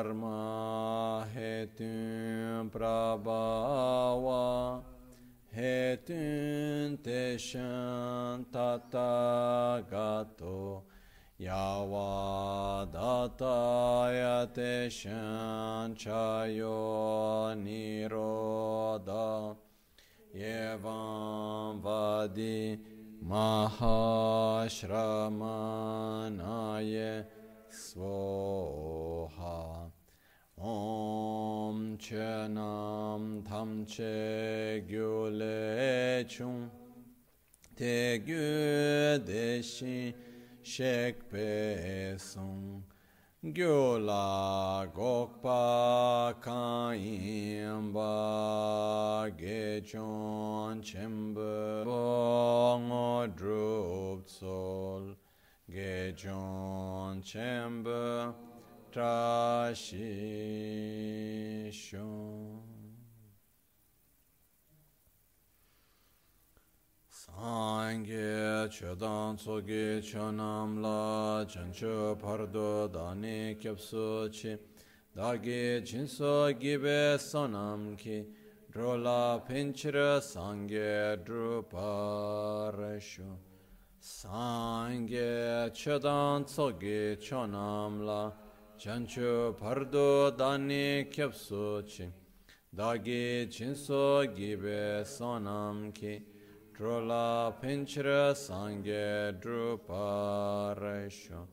Dharma hetun prabhava hetun teshan tatagato yawadataya teshan chayo niroda yevam vadi mahashramanaye svoha Om Chenam Tamche Gyule Chung Te Gyu Deshi Shekpe Sung Gyula Gokpa Kaimba Gechon Chembe Bongo Drup Sol Gechon Chembe Trashisho Sangye Chedan Tsogi Chonam La Chancho Pardo Dani Kyapsu Chi Dagi Jinso Gibe Sonam Ki Drola Pinchira Sangye Druparashu Sangye Chedan Tsogi Chonam La Chancho Pardo Dani Kyapsu Chi Dagi Jinso Gibe Sonam Ki Drola Pinchra Sangye Druparesho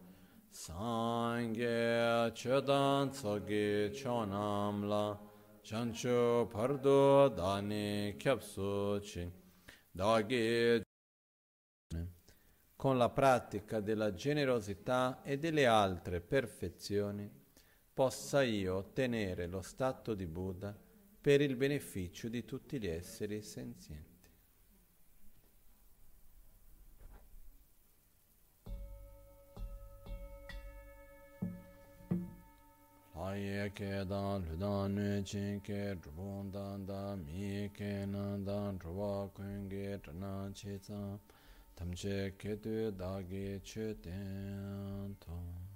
Sangye Chedan Tsogi Chonamla Chancho Pardo Dani Kyapsu Chi Dagi con la pratica della generosità e delle altre perfezioni, possa io ottenere lo stato di Buddha per il beneficio di tutti gli esseri senzienti. Aye ke dan lu dan nu chin ke drupon dan da mi ke nan dan drwa kun ge drana che tsam tamche ke tu dagi che ten tong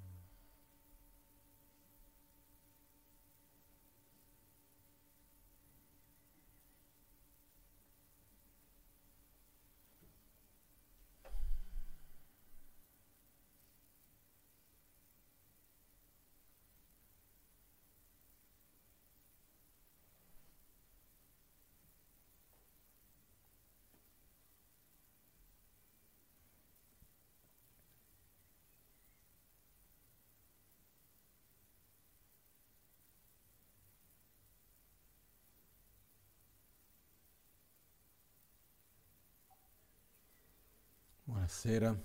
Buonasera.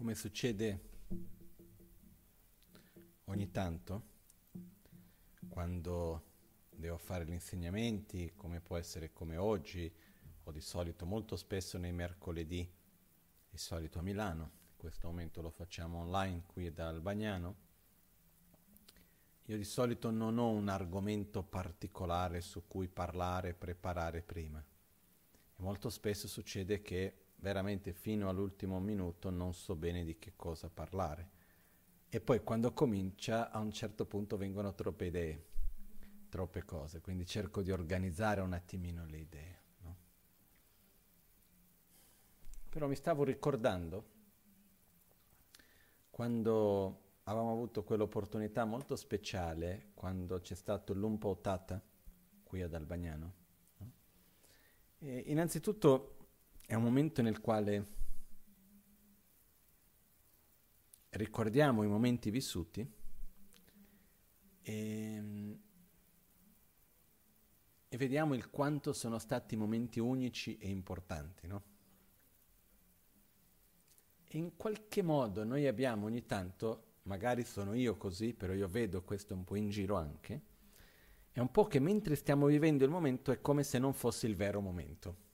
Come succede ogni tanto quando devo fare gli insegnamenti, come può essere come oggi o di solito molto spesso nei mercoledì, di solito a Milano, in questo momento lo facciamo online qui da Albagnano. Io di solito non ho un argomento particolare su cui parlare, preparare prima. E molto spesso succede che veramente fino all'ultimo minuto non so bene di che cosa parlare. E poi quando comincia a un certo punto vengono troppe idee, troppe cose, quindi cerco di organizzare un attimino le idee. No? Però mi stavo ricordando quando avevamo avuto quell'opportunità molto speciale, quando c'è stato l'Umpo Tata qui ad Albagnano. No? innanzitutto è un momento nel quale ricordiamo i momenti vissuti e, e, vediamo il quanto sono stati momenti unici e importanti, no? E in qualche modo noi abbiamo ogni tanto, magari sono io così, però io vedo questo un po' in giro anche, è un po' che mentre stiamo vivendo il momento è come se non fosse il vero momento,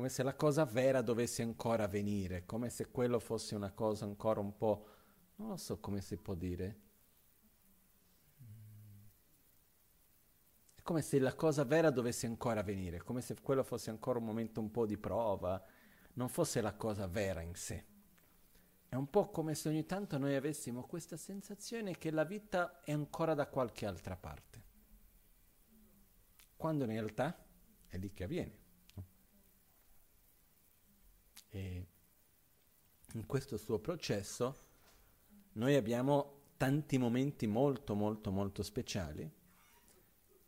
come se la cosa vera dovesse ancora venire, come se quello fosse una cosa ancora un po', non lo so come si può dire, è come se la cosa vera dovesse ancora venire, come se quello fosse ancora un momento un po' di prova, non fosse la cosa vera in sé. È un po' come se ogni tanto noi avessimo questa sensazione che la vita è ancora da qualche altra parte, quando in realtà è lì che avviene. E in questo suo processo noi abbiamo tanti momenti molto molto molto speciali,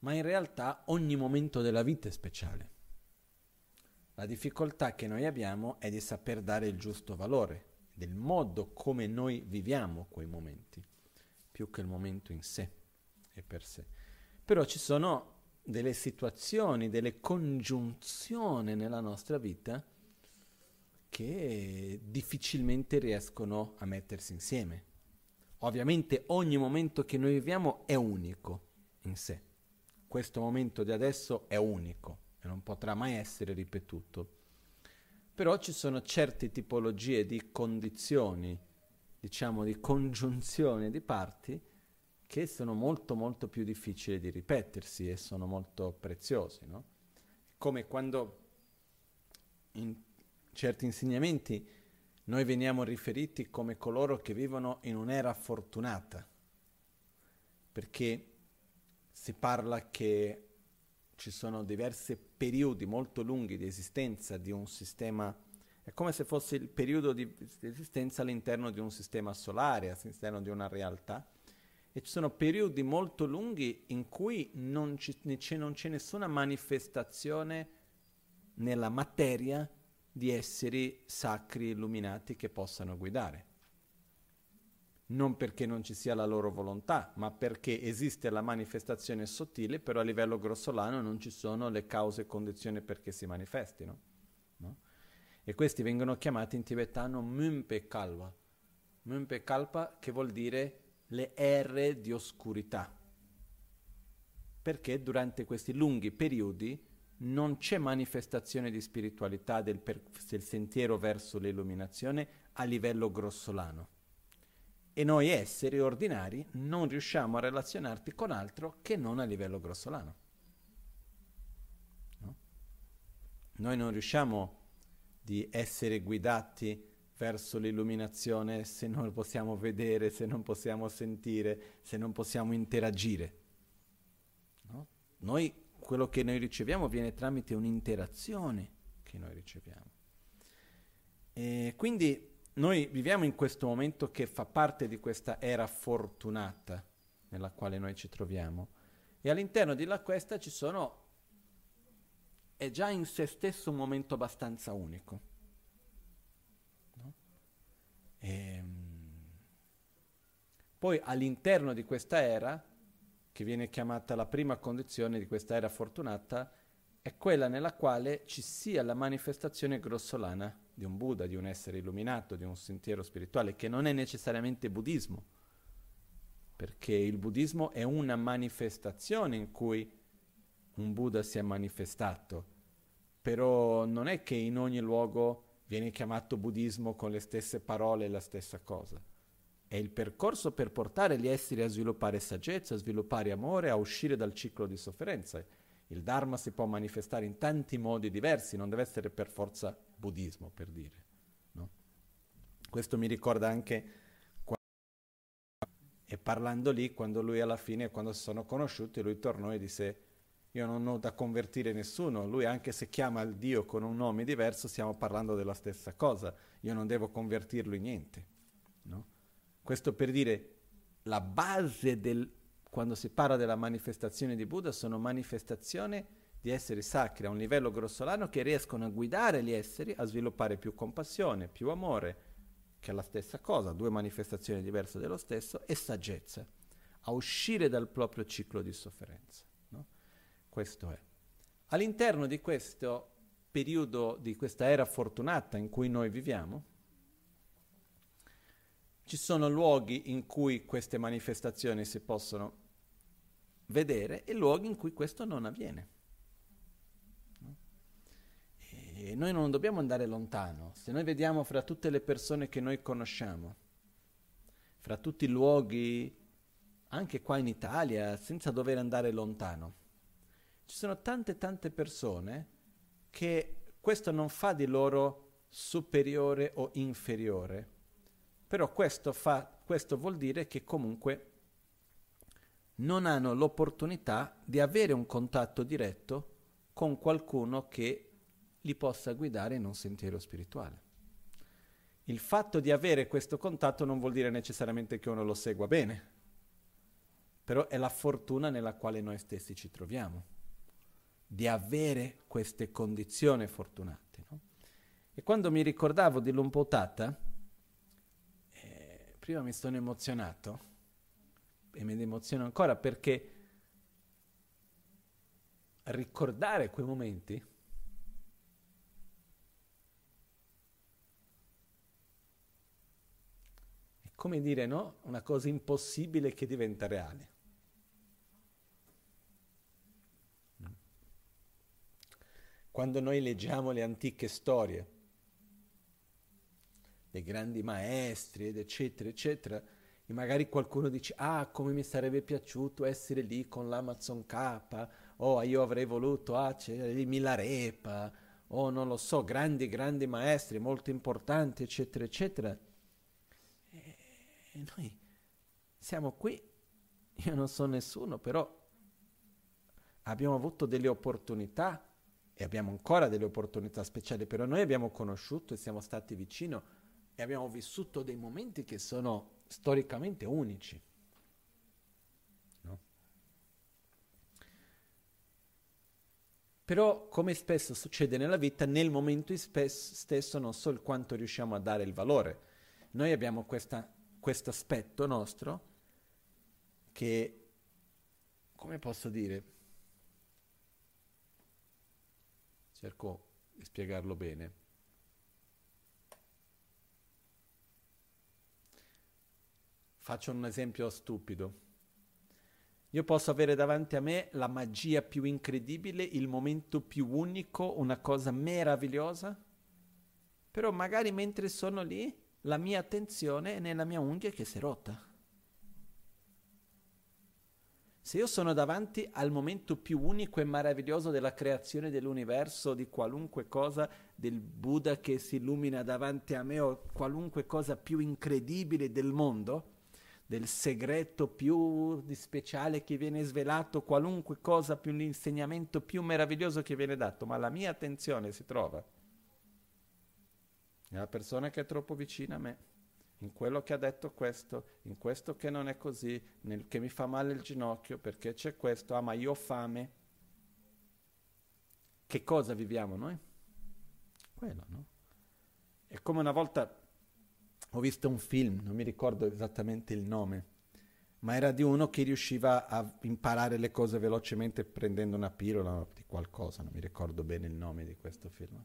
ma in realtà ogni momento della vita è speciale. La difficoltà che noi abbiamo è di saper dare il giusto valore, del modo come noi viviamo quei momenti, più che il momento in sé e per sé. Però ci sono delle situazioni, delle congiunzioni nella nostra vita che difficilmente riescono a mettersi insieme. Ovviamente ogni momento che noi viviamo è unico in sé. Questo momento di adesso è unico e non potrà mai essere ripetuto. Però ci sono certe tipologie di condizioni, diciamo di congiunzione di parti, che sono molto molto più difficili di ripetersi e sono molto preziosi. No? Come quando in certi insegnamenti noi veniamo riferiti come coloro che vivono in un'era fortunata, perché si parla che ci sono diversi periodi molto lunghi di esistenza di un sistema, è come se fosse il periodo di esistenza all'interno di un sistema solare, all'interno di una realtà, e ci sono periodi molto lunghi in cui non, ci, non c'è nessuna manifestazione nella materia di esseri sacri illuminati che possano guidare non perché non ci sia la loro volontà, ma perché esiste la manifestazione sottile, però a livello grossolano non ci sono le cause e condizioni perché si manifestino. No? E questi vengono chiamati in tibetano Mumpe Kalpa. Mumpe Kalpa che vuol dire le ere di oscurità. Perché durante questi lunghi periodi non c'è manifestazione di spiritualità del, per- del sentiero verso l'illuminazione a livello grossolano e noi esseri ordinari non riusciamo a relazionarti con altro che non a livello grossolano. No? Noi non riusciamo di essere guidati verso l'illuminazione se non possiamo vedere, se non possiamo sentire, se non possiamo interagire. No? Noi, quello che noi riceviamo viene tramite un'interazione che noi riceviamo. E quindi noi viviamo in questo momento che fa parte di questa era fortunata nella quale noi ci troviamo e all'interno di questa ci sono è già in se stesso un momento abbastanza unico. No? E, ehm, poi all'interno di questa era, che viene chiamata la prima condizione di questa era fortunata, è quella nella quale ci sia la manifestazione grossolana di un Buddha, di un essere illuminato, di un sentiero spirituale, che non è necessariamente buddismo, perché il buddismo è una manifestazione in cui un Buddha si è manifestato, però non è che in ogni luogo viene chiamato buddismo con le stesse parole e la stessa cosa. È il percorso per portare gli esseri a sviluppare saggezza, a sviluppare amore, a uscire dal ciclo di sofferenza. Il Dharma si può manifestare in tanti modi diversi, non deve essere per forza buddismo, per dire. No? Questo mi ricorda anche quando, e parlando lì, quando lui alla fine, quando si sono conosciuti, lui tornò e disse io non ho da convertire nessuno, lui anche se chiama il Dio con un nome diverso, stiamo parlando della stessa cosa, io non devo convertirlo in niente. No? Questo per dire la base del quando si parla della manifestazione di Buddha, sono manifestazioni di esseri sacri a un livello grossolano che riescono a guidare gli esseri a sviluppare più compassione, più amore, che è la stessa cosa, due manifestazioni diverse dello stesso, e saggezza, a uscire dal proprio ciclo di sofferenza. No? Questo è. All'interno di questo periodo, di questa era fortunata in cui noi viviamo, ci sono luoghi in cui queste manifestazioni si possono vedere e luoghi in cui questo non avviene. E noi non dobbiamo andare lontano. Se noi vediamo fra tutte le persone che noi conosciamo, fra tutti i luoghi, anche qua in Italia, senza dover andare lontano, ci sono tante tante persone che questo non fa di loro superiore o inferiore, però questo, fa, questo vuol dire che comunque non hanno l'opportunità di avere un contatto diretto con qualcuno che li possa guidare in un sentiero spirituale. Il fatto di avere questo contatto non vuol dire necessariamente che uno lo segua bene, però è la fortuna nella quale noi stessi ci troviamo, di avere queste condizioni fortunate. No? E quando mi ricordavo di Lumpotata, prima mi sono emozionato, e mi emoziono ancora perché ricordare quei momenti è come dire, no? Una cosa impossibile che diventa reale. Quando noi leggiamo le antiche storie dei grandi maestri, ed eccetera, eccetera, e magari qualcuno dice, ah, come mi sarebbe piaciuto essere lì con l'Amazon K, o io avrei voluto, ah, c'è lì Milarepa, o non lo so, grandi, grandi maestri, molto importanti, eccetera, eccetera. E noi siamo qui, io non so nessuno, però abbiamo avuto delle opportunità e abbiamo ancora delle opportunità speciali, però noi abbiamo conosciuto e siamo stati vicino e abbiamo vissuto dei momenti che sono storicamente unici. No? Però, come spesso succede nella vita, nel momento stesso non so il quanto riusciamo a dare il valore. Noi abbiamo questo aspetto nostro che, come posso dire, cerco di spiegarlo bene. Faccio un esempio stupido. Io posso avere davanti a me la magia più incredibile, il momento più unico, una cosa meravigliosa, però magari mentre sono lì la mia attenzione è nella mia unghia che si è rotta. Se io sono davanti al momento più unico e meraviglioso della creazione dell'universo, di qualunque cosa, del Buddha che si illumina davanti a me o qualunque cosa più incredibile del mondo, del segreto più speciale che viene svelato, qualunque cosa più l'insegnamento più meraviglioso che viene dato, ma la mia attenzione si trova nella persona che è troppo vicina a me, in quello che ha detto questo, in questo che non è così, nel che mi fa male il ginocchio perché c'è questo, ah ma io ho fame. Che cosa viviamo noi? Quello, no? È come una volta ho visto un film, non mi ricordo esattamente il nome, ma era di uno che riusciva a imparare le cose velocemente prendendo una pillola di qualcosa, non mi ricordo bene il nome di questo film.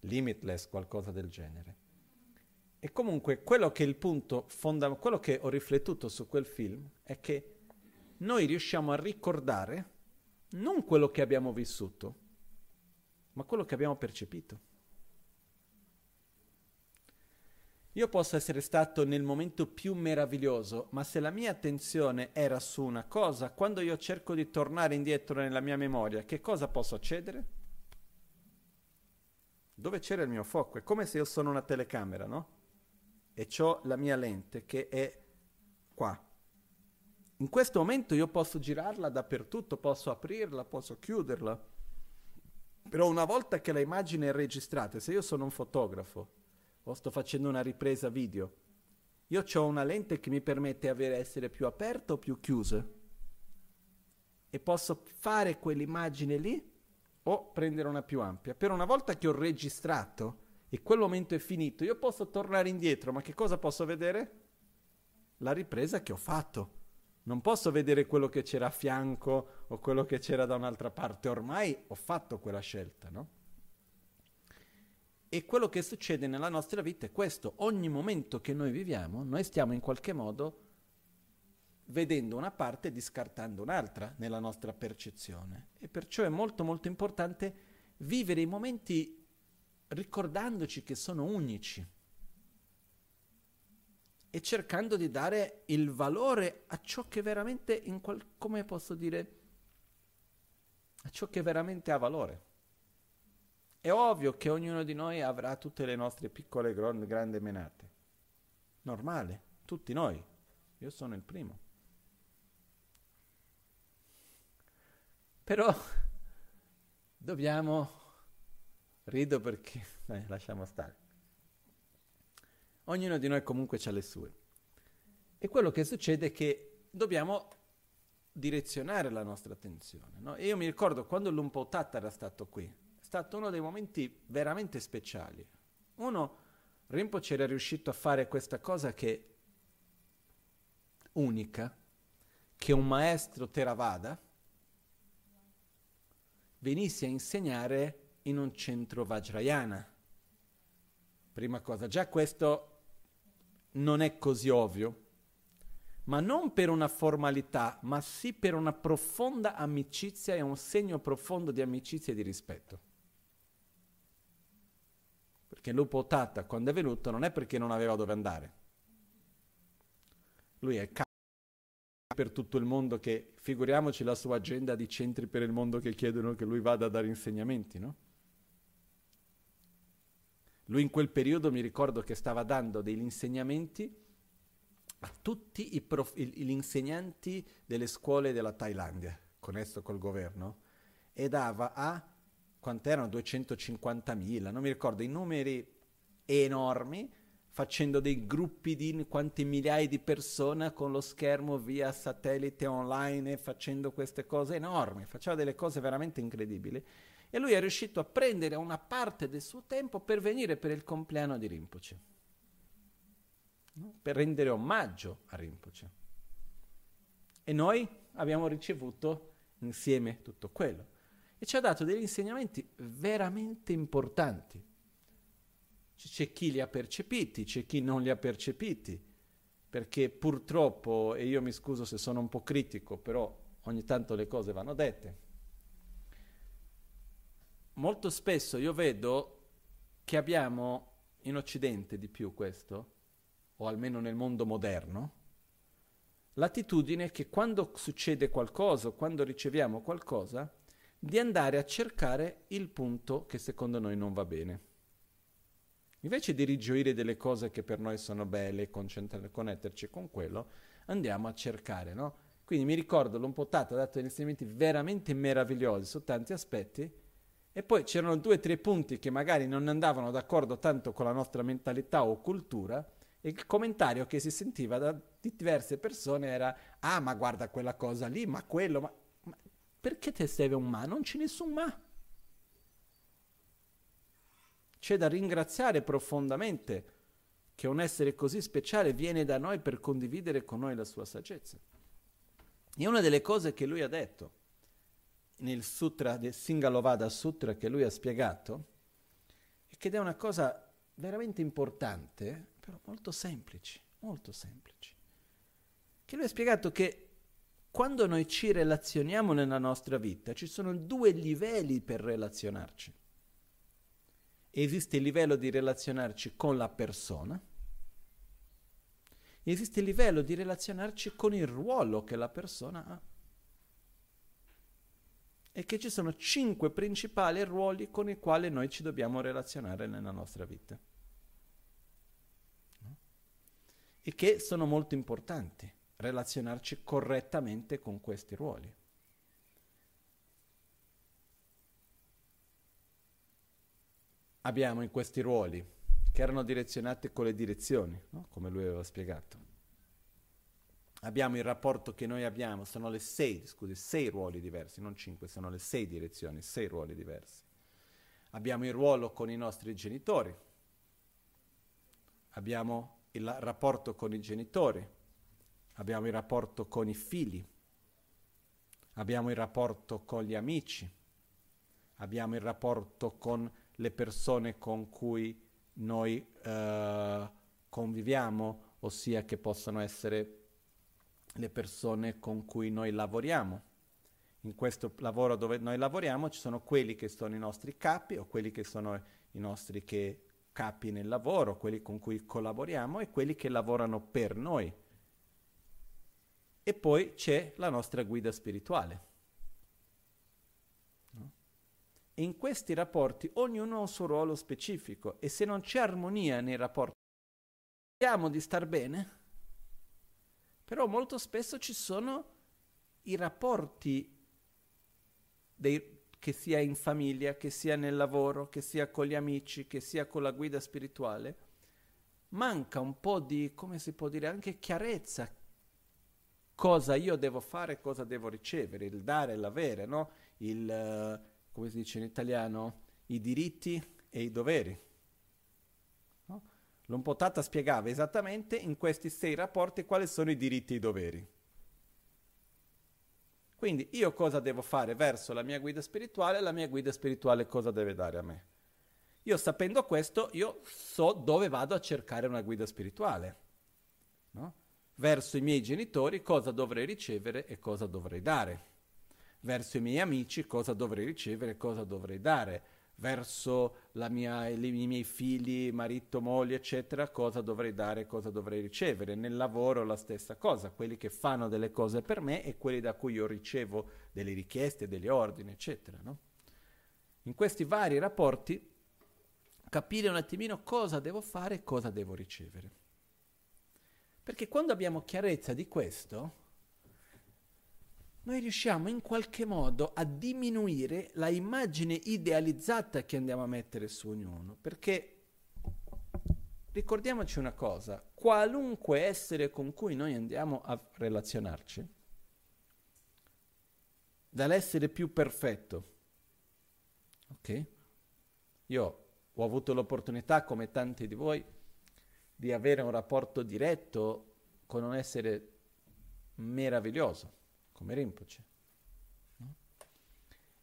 Limitless, qualcosa del genere. E comunque quello che è il punto fondamentale, quello che ho riflettuto su quel film è che noi riusciamo a ricordare non quello che abbiamo vissuto, ma quello che abbiamo percepito. Io posso essere stato nel momento più meraviglioso, ma se la mia attenzione era su una cosa, quando io cerco di tornare indietro nella mia memoria, che cosa posso accedere? Dove c'era il mio fuoco? È come se io sono una telecamera, no? E ho la mia lente che è qua. In questo momento io posso girarla dappertutto, posso aprirla, posso chiuderla. Però una volta che l'immagine è registrata, se io sono un fotografo, o sto facendo una ripresa video. Io ho una lente che mi permette di essere più aperta o più chiusa e posso fare quell'immagine lì o prendere una più ampia. Per una volta che ho registrato e quel momento è finito, io posso tornare indietro, ma che cosa posso vedere? La ripresa che ho fatto. Non posso vedere quello che c'era a fianco o quello che c'era da un'altra parte, ormai ho fatto quella scelta, no? E quello che succede nella nostra vita è questo, ogni momento che noi viviamo, noi stiamo in qualche modo vedendo una parte e discartando un'altra nella nostra percezione. E perciò è molto molto importante vivere i momenti ricordandoci che sono unici e cercando di dare il valore a ciò che veramente, in qual- come posso dire, a ciò che veramente ha valore. È ovvio che ognuno di noi avrà tutte le nostre piccole grandi, menate. Normale, tutti noi. Io sono il primo. Però dobbiamo, rido perché, eh, lasciamo stare. Ognuno di noi comunque ha le sue. E quello che succede è che dobbiamo direzionare la nostra attenzione. No? Io mi ricordo quando l'Umpo Tatta era stato qui, stato uno dei momenti veramente speciali. Uno, Rinpoche era riuscito a fare questa cosa che unica, che un maestro Theravada venisse a insegnare in un centro Vajrayana. Prima cosa, già questo non è così ovvio, ma non per una formalità, ma sì per una profonda amicizia e un segno profondo di amicizia e di rispetto. Perché Lupo Tata, quando è venuto, non è perché non aveva dove andare. Lui è capo per tutto il mondo che, figuriamoci la sua agenda di centri per il mondo che chiedono che lui vada a dare insegnamenti, no? Lui in quel periodo mi ricordo che stava dando degli insegnamenti a tutti prof- gli insegnanti delle scuole della Thailandia, connesso col governo, e dava a, quant'erano, 250.000, non mi ricordo, i numeri enormi, facendo dei gruppi di quante migliaia di persone con lo schermo via satellite online, facendo queste cose enormi, faceva delle cose veramente incredibili. E lui è riuscito a prendere una parte del suo tempo per venire per il compleanno di Rinpoche, per rendere omaggio a Rinpoche. E noi abbiamo ricevuto insieme tutto quello. E ci ha dato degli insegnamenti veramente importanti. C'è chi li ha percepiti, c'è chi non li ha percepiti, perché purtroppo, e io mi scuso se sono un po' critico, però ogni tanto le cose vanno dette, molto spesso io vedo che abbiamo in Occidente di più questo, o almeno nel mondo moderno, l'attitudine che quando succede qualcosa, quando riceviamo qualcosa, di andare a cercare il punto che secondo noi non va bene. Invece di rigioire delle cose che per noi sono belle, connetterci con quello, andiamo a cercare, no? Quindi mi ricordo l'Ompotato ha dato degli insegnamenti veramente meravigliosi su tanti aspetti, e poi c'erano due o tre punti che magari non andavano d'accordo tanto con la nostra mentalità o cultura e il commentario che si sentiva da diverse persone era ah ma guarda quella cosa lì, ma quello, ma perché te serve un ma? Non c'è nessun ma. C'è da ringraziare profondamente che un essere così speciale viene da noi per condividere con noi la sua saggezza. E una delle cose che lui ha detto, nel sutra del Singalovada Sutra che lui ha spiegato, ed è una cosa veramente importante, però molto semplice, molto semplice. Che lui ha spiegato che quando noi ci relazioniamo nella nostra vita ci sono due livelli per relazionarci. Esiste il livello di relazionarci con la persona, esiste il livello di relazionarci con il ruolo che la persona ha e che ci sono cinque principali ruoli con i quali noi ci dobbiamo relazionare nella nostra vita. E che sono molto importanti, relazionarci correttamente con questi ruoli. Abbiamo in questi ruoli, che erano direzionati con le direzioni, no? come lui aveva spiegato abbiamo il rapporto che noi abbiamo, sono le sei, scusi, sei ruoli diversi, non cinque, sono le sei direzioni, sei ruoli diversi. Abbiamo il ruolo con i nostri genitori, abbiamo il rapporto con i genitori, abbiamo il rapporto con i figli, abbiamo il rapporto con gli amici, abbiamo il rapporto con le persone con cui noi uh, conviviamo, ossia che possono essere le persone con cui noi lavoriamo. In questo lavoro dove noi lavoriamo ci sono quelli che sono i nostri capi o quelli che sono i nostri che capi nel lavoro, quelli con cui collaboriamo e quelli che lavorano per noi. E poi c'è la nostra guida spirituale. In questi rapporti ognuno ha un suo ruolo specifico e se non c'è armonia nei rapporti, speriamo di star bene, però molto spesso ci sono i rapporti dei, che sia in famiglia, che sia nel lavoro, che sia con gli amici, che sia con la guida spirituale, manca un po' di, come si può dire, anche chiarezza. Cosa io devo fare, cosa devo ricevere, il dare e l'avere, no? Il, come si dice in italiano, i diritti e i doveri. No? L'Ompotata spiegava esattamente in questi sei rapporti quali sono i diritti e i doveri. Quindi io cosa devo fare verso la mia guida spirituale, la mia guida spirituale cosa deve dare a me. Io sapendo questo, io so dove vado a cercare una guida spirituale. No? Verso i miei genitori cosa dovrei ricevere e cosa dovrei dare. Verso i miei amici cosa dovrei ricevere e cosa dovrei dare verso mia, i miei figli, marito, moglie, eccetera, cosa dovrei dare, cosa dovrei ricevere. Nel lavoro la stessa cosa, quelli che fanno delle cose per me e quelli da cui io ricevo delle richieste, degli ordini, eccetera. No? In questi vari rapporti capire un attimino cosa devo fare e cosa devo ricevere. Perché quando abbiamo chiarezza di questo, noi riusciamo in qualche modo a diminuire la immagine idealizzata che andiamo a mettere su ognuno, perché ricordiamoci una cosa, qualunque essere con cui noi andiamo a relazionarci, dall'essere più perfetto, ok? Io ho avuto l'opportunità, come tanti di voi, di avere un rapporto diretto con un essere meraviglioso come Rinpoche. No?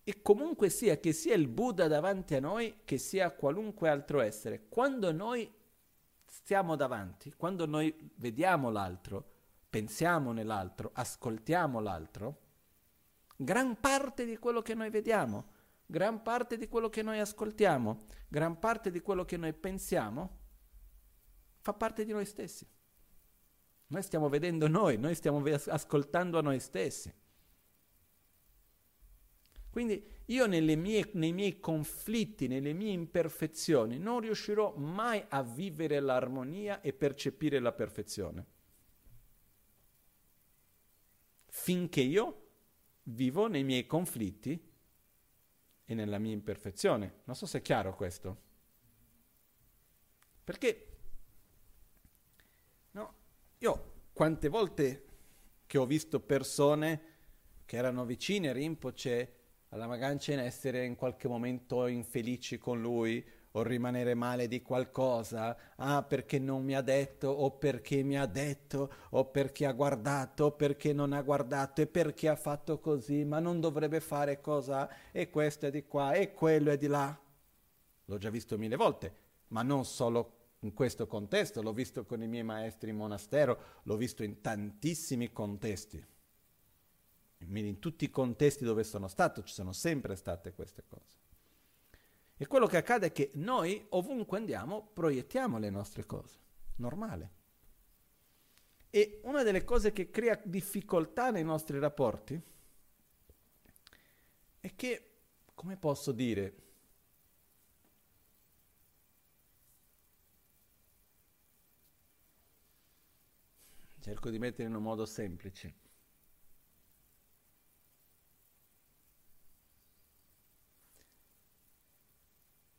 E comunque sia che sia il Buddha davanti a noi, che sia qualunque altro essere, quando noi stiamo davanti, quando noi vediamo l'altro, pensiamo nell'altro, ascoltiamo l'altro, gran parte di quello che noi vediamo, gran parte di quello che noi ascoltiamo, gran parte di quello che noi pensiamo, fa parte di noi stessi. Noi stiamo vedendo noi, noi stiamo ascoltando a noi stessi. Quindi io mie, nei miei conflitti, nelle mie imperfezioni, non riuscirò mai a vivere l'armonia e percepire la perfezione. Finché io vivo nei miei conflitti e nella mia imperfezione. Non so se è chiaro questo. Perché io quante volte che ho visto persone che erano vicine a Rinpoche alla Magancia in essere in qualche momento infelici con lui o rimanere male di qualcosa, ah perché non mi ha detto o perché mi ha detto o perché ha guardato o perché non ha guardato e perché ha fatto così, ma non dovrebbe fare cosa e questo è di qua e quello è di là. L'ho già visto mille volte, ma non solo in questo contesto, l'ho visto con i miei maestri in monastero, l'ho visto in tantissimi contesti. In tutti i contesti dove sono stato ci sono sempre state queste cose. E quello che accade è che noi ovunque andiamo proiettiamo le nostre cose, normale. E una delle cose che crea difficoltà nei nostri rapporti è che, come posso dire, Cerco di mettere in un modo semplice.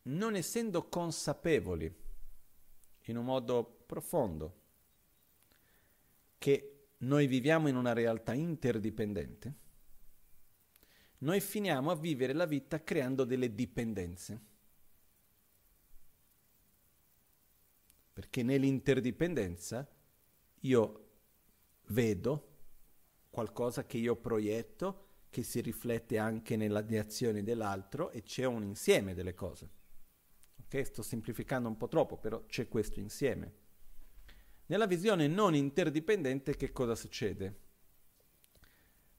Non essendo consapevoli in un modo profondo che noi viviamo in una realtà interdipendente, noi finiamo a vivere la vita creando delle dipendenze. Perché nell'interdipendenza io vedo qualcosa che io proietto, che si riflette anche nelle azioni dell'altro e c'è un insieme delle cose. Ok? Sto semplificando un po' troppo, però c'è questo insieme. Nella visione non interdipendente che cosa succede?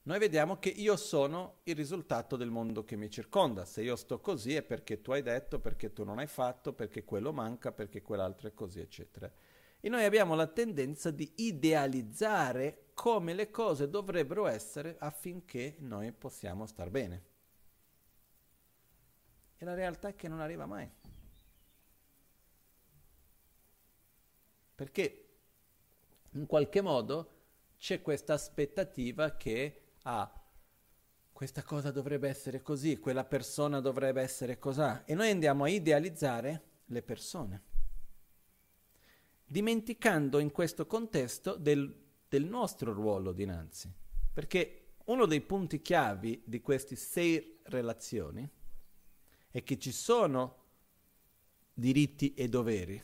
noi vediamo che io sono il risultato del mondo che mi circonda. Se io sto così è perché tu hai detto, perché tu non hai fatto, perché quello manca, perché quell'altro è così, eccetera. E noi abbiamo la tendenza di idealizzare come le cose dovrebbero essere affinché noi possiamo star bene. E la realtà è che non arriva mai. Perché in qualche modo c'è questa aspettativa che ah, questa cosa dovrebbe essere così, quella persona dovrebbe essere così. E noi andiamo a idealizzare le persone, dimenticando in questo contesto del, del nostro ruolo dinanzi. Perché uno dei punti chiavi di queste sei relazioni è che ci sono diritti e doveri,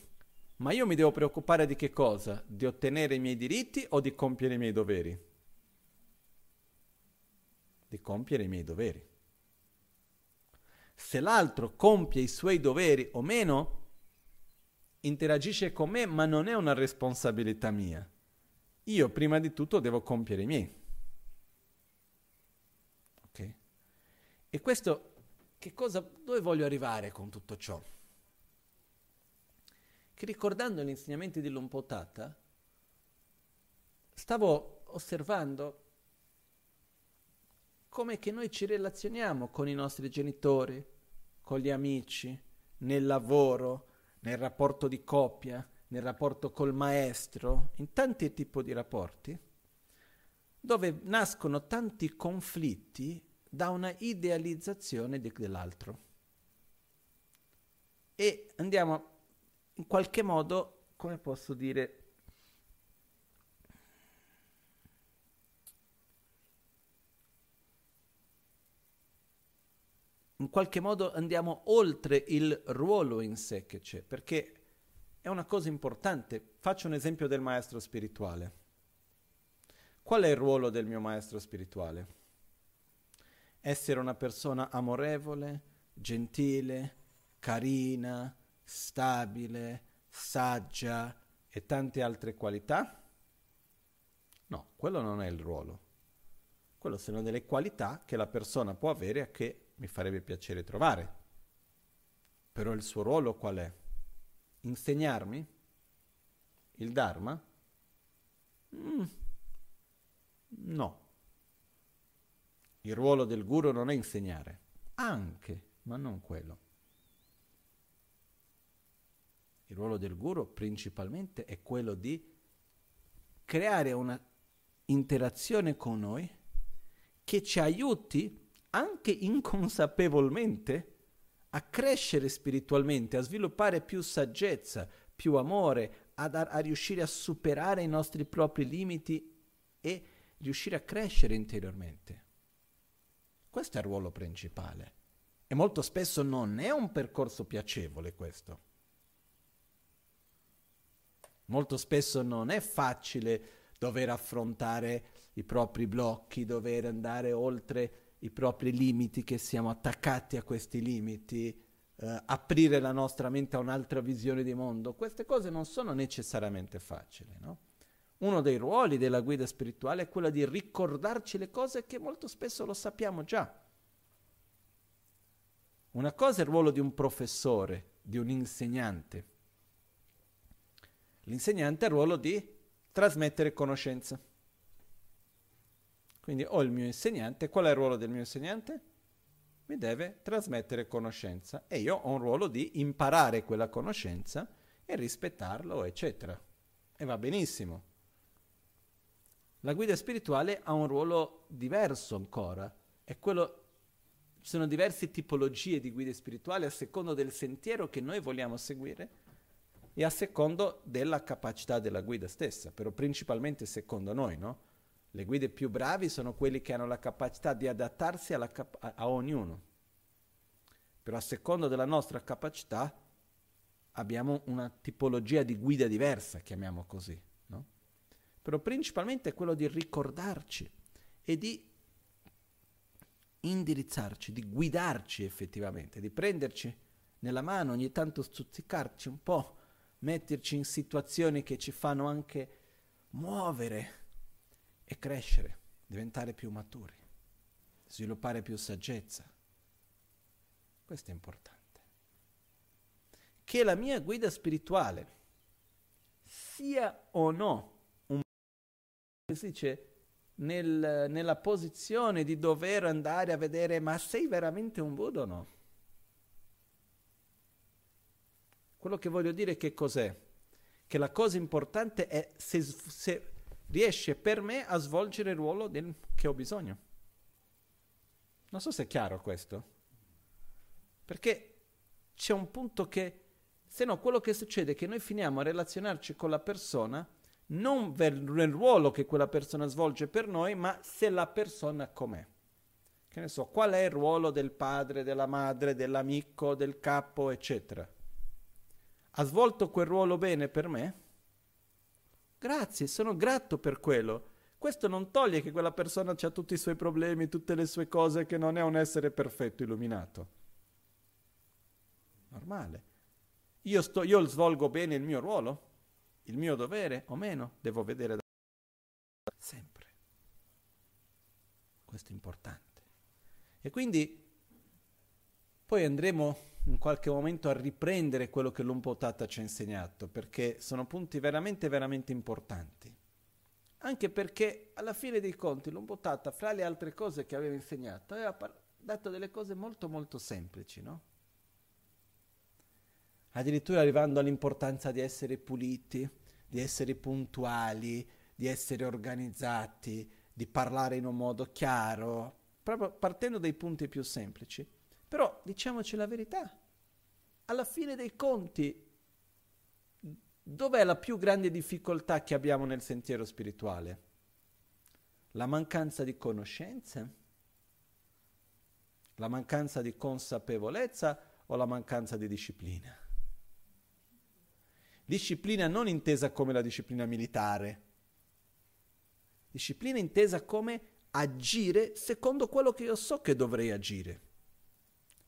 ma io mi devo preoccupare di che cosa? Di ottenere i miei diritti o di compiere i miei doveri? Di compiere i miei doveri. Se l'altro compie i suoi doveri o meno, interagisce con me, ma non è una responsabilità mia. Io prima di tutto devo compiere i miei. Ok? E questo, che cosa, dove voglio arrivare con tutto ciò? che ricordando gli insegnamenti di Lumpotata, stavo osservando come che noi ci relazioniamo con i nostri genitori, con gli amici, nel lavoro, nel rapporto di coppia, nel rapporto col maestro, in tanti tipi di rapporti, dove nascono tanti conflitti da una idealizzazione di, dell'altro. E andiamo in qualche modo, come posso dire, in qualche modo andiamo oltre il ruolo in sé che c'è, perché è una cosa importante. Faccio un esempio del maestro spirituale. Qual è il ruolo del mio maestro spirituale? Essere una persona amorevole, gentile, carina, stabile, saggia e tante altre qualità? No, quello non è il ruolo. Quello sono delle qualità che la persona può avere e che mi farebbe piacere trovare. Però il suo ruolo qual è? Insegnarmi? Il Dharma? Mm. No. Il ruolo del guru non è insegnare, anche, ma non quello. Il ruolo del guru principalmente è quello di creare una interazione con noi che ci aiuti anche inconsapevolmente a crescere spiritualmente, a sviluppare più saggezza, più amore, a, a riuscire a superare i nostri propri limiti e riuscire a crescere interiormente. Questo è il ruolo principale. E molto spesso non è un percorso piacevole questo. Molto spesso non è facile dover affrontare i propri blocchi, dover andare oltre i propri limiti, che siamo attaccati a questi limiti, eh, aprire la nostra mente a un'altra visione di mondo. Queste cose non sono necessariamente facili, no? Uno dei ruoli della guida spirituale è quello di ricordarci le cose che molto spesso lo sappiamo già. Una cosa è il ruolo di un professore, di un insegnante, L'insegnante ha il ruolo di trasmettere conoscenza. Quindi ho il mio insegnante, qual è il ruolo del mio insegnante? Mi deve trasmettere conoscenza e io ho un ruolo di imparare quella conoscenza e rispettarlo, eccetera. E va benissimo. La guida spirituale ha un ruolo diverso ancora, è quello ci sono diverse tipologie di guide spirituali a secondo del sentiero che noi vogliamo seguire e a secondo della capacità della guida stessa, però principalmente secondo noi, no? Le guide più bravi sono quelli che hanno la capacità di adattarsi cap- a-, ognuno, però a secondo della nostra capacità abbiamo una tipologia di guida diversa, chiamiamo così, no? Però principalmente è quello di ricordarci e di indirizzarci, di guidarci effettivamente, di prenderci nella mano, ogni tanto stuzzicarci un po' metterci in situazioni che ci fanno anche muovere e crescere. diventare più maturi, sviluppare più saggezza. Questo è importante. Che la mia guida spirituale sia o no un si dice nel, nella posizione di dover andare a vedere ma sei veramente un Buddha o no? Quello che voglio dire che cos'è? Che la cosa importante è se, se riesce per me a svolgere il ruolo del, che ho bisogno. Non so se è chiaro questo. Perché c'è un punto che, se no, quello che succede è che noi finiamo a relazionarci con la persona non nel ruolo che quella persona svolge per noi, ma se la persona com'è. Che ne so, qual è il ruolo del padre, della madre, dell'amico, del capo, eccetera ha svolto quel ruolo bene per me? Grazie, sono grato per quello. Questo non toglie che quella persona ha tutti i suoi problemi, tutte le sue cose, che non è un essere perfetto, illuminato. Normale. Io, sto, io svolgo bene il mio ruolo, il mio dovere o meno, devo vedere da sempre. Questo è importante. E quindi poi andremo in qualche momento a riprendere quello che l'Umpotata ci ha insegnato, perché sono punti veramente, veramente importanti. Anche perché alla fine dei conti l'Umpotata, fra le altre cose che aveva insegnato, aveva par- dato delle cose molto, molto semplici, no? Addirittura arrivando all'importanza di essere puliti, di essere puntuali, di essere organizzati, di parlare in un modo chiaro, proprio partendo dai punti più semplici. Però diciamoci la verità, alla fine dei conti, dov'è la più grande difficoltà che abbiamo nel sentiero spirituale? La mancanza di conoscenze? La mancanza di consapevolezza o la mancanza di disciplina? Disciplina non intesa come la disciplina militare, disciplina intesa come agire secondo quello che io so che dovrei agire.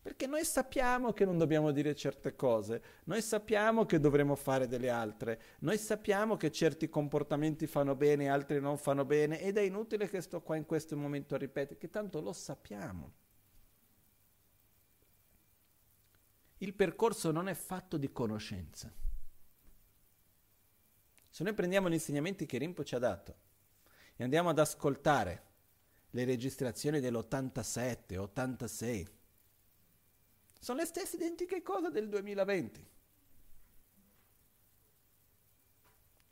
Perché noi sappiamo che non dobbiamo dire certe cose, noi sappiamo che dovremo fare delle altre, noi sappiamo che certi comportamenti fanno bene e altri non fanno bene ed è inutile che sto qua in questo momento a ripetere, che tanto lo sappiamo. Il percorso non è fatto di conoscenza. Se noi prendiamo gli insegnamenti che Rimpo ci ha dato e andiamo ad ascoltare le registrazioni dell'87, 86, sono le stesse identiche cose del 2020.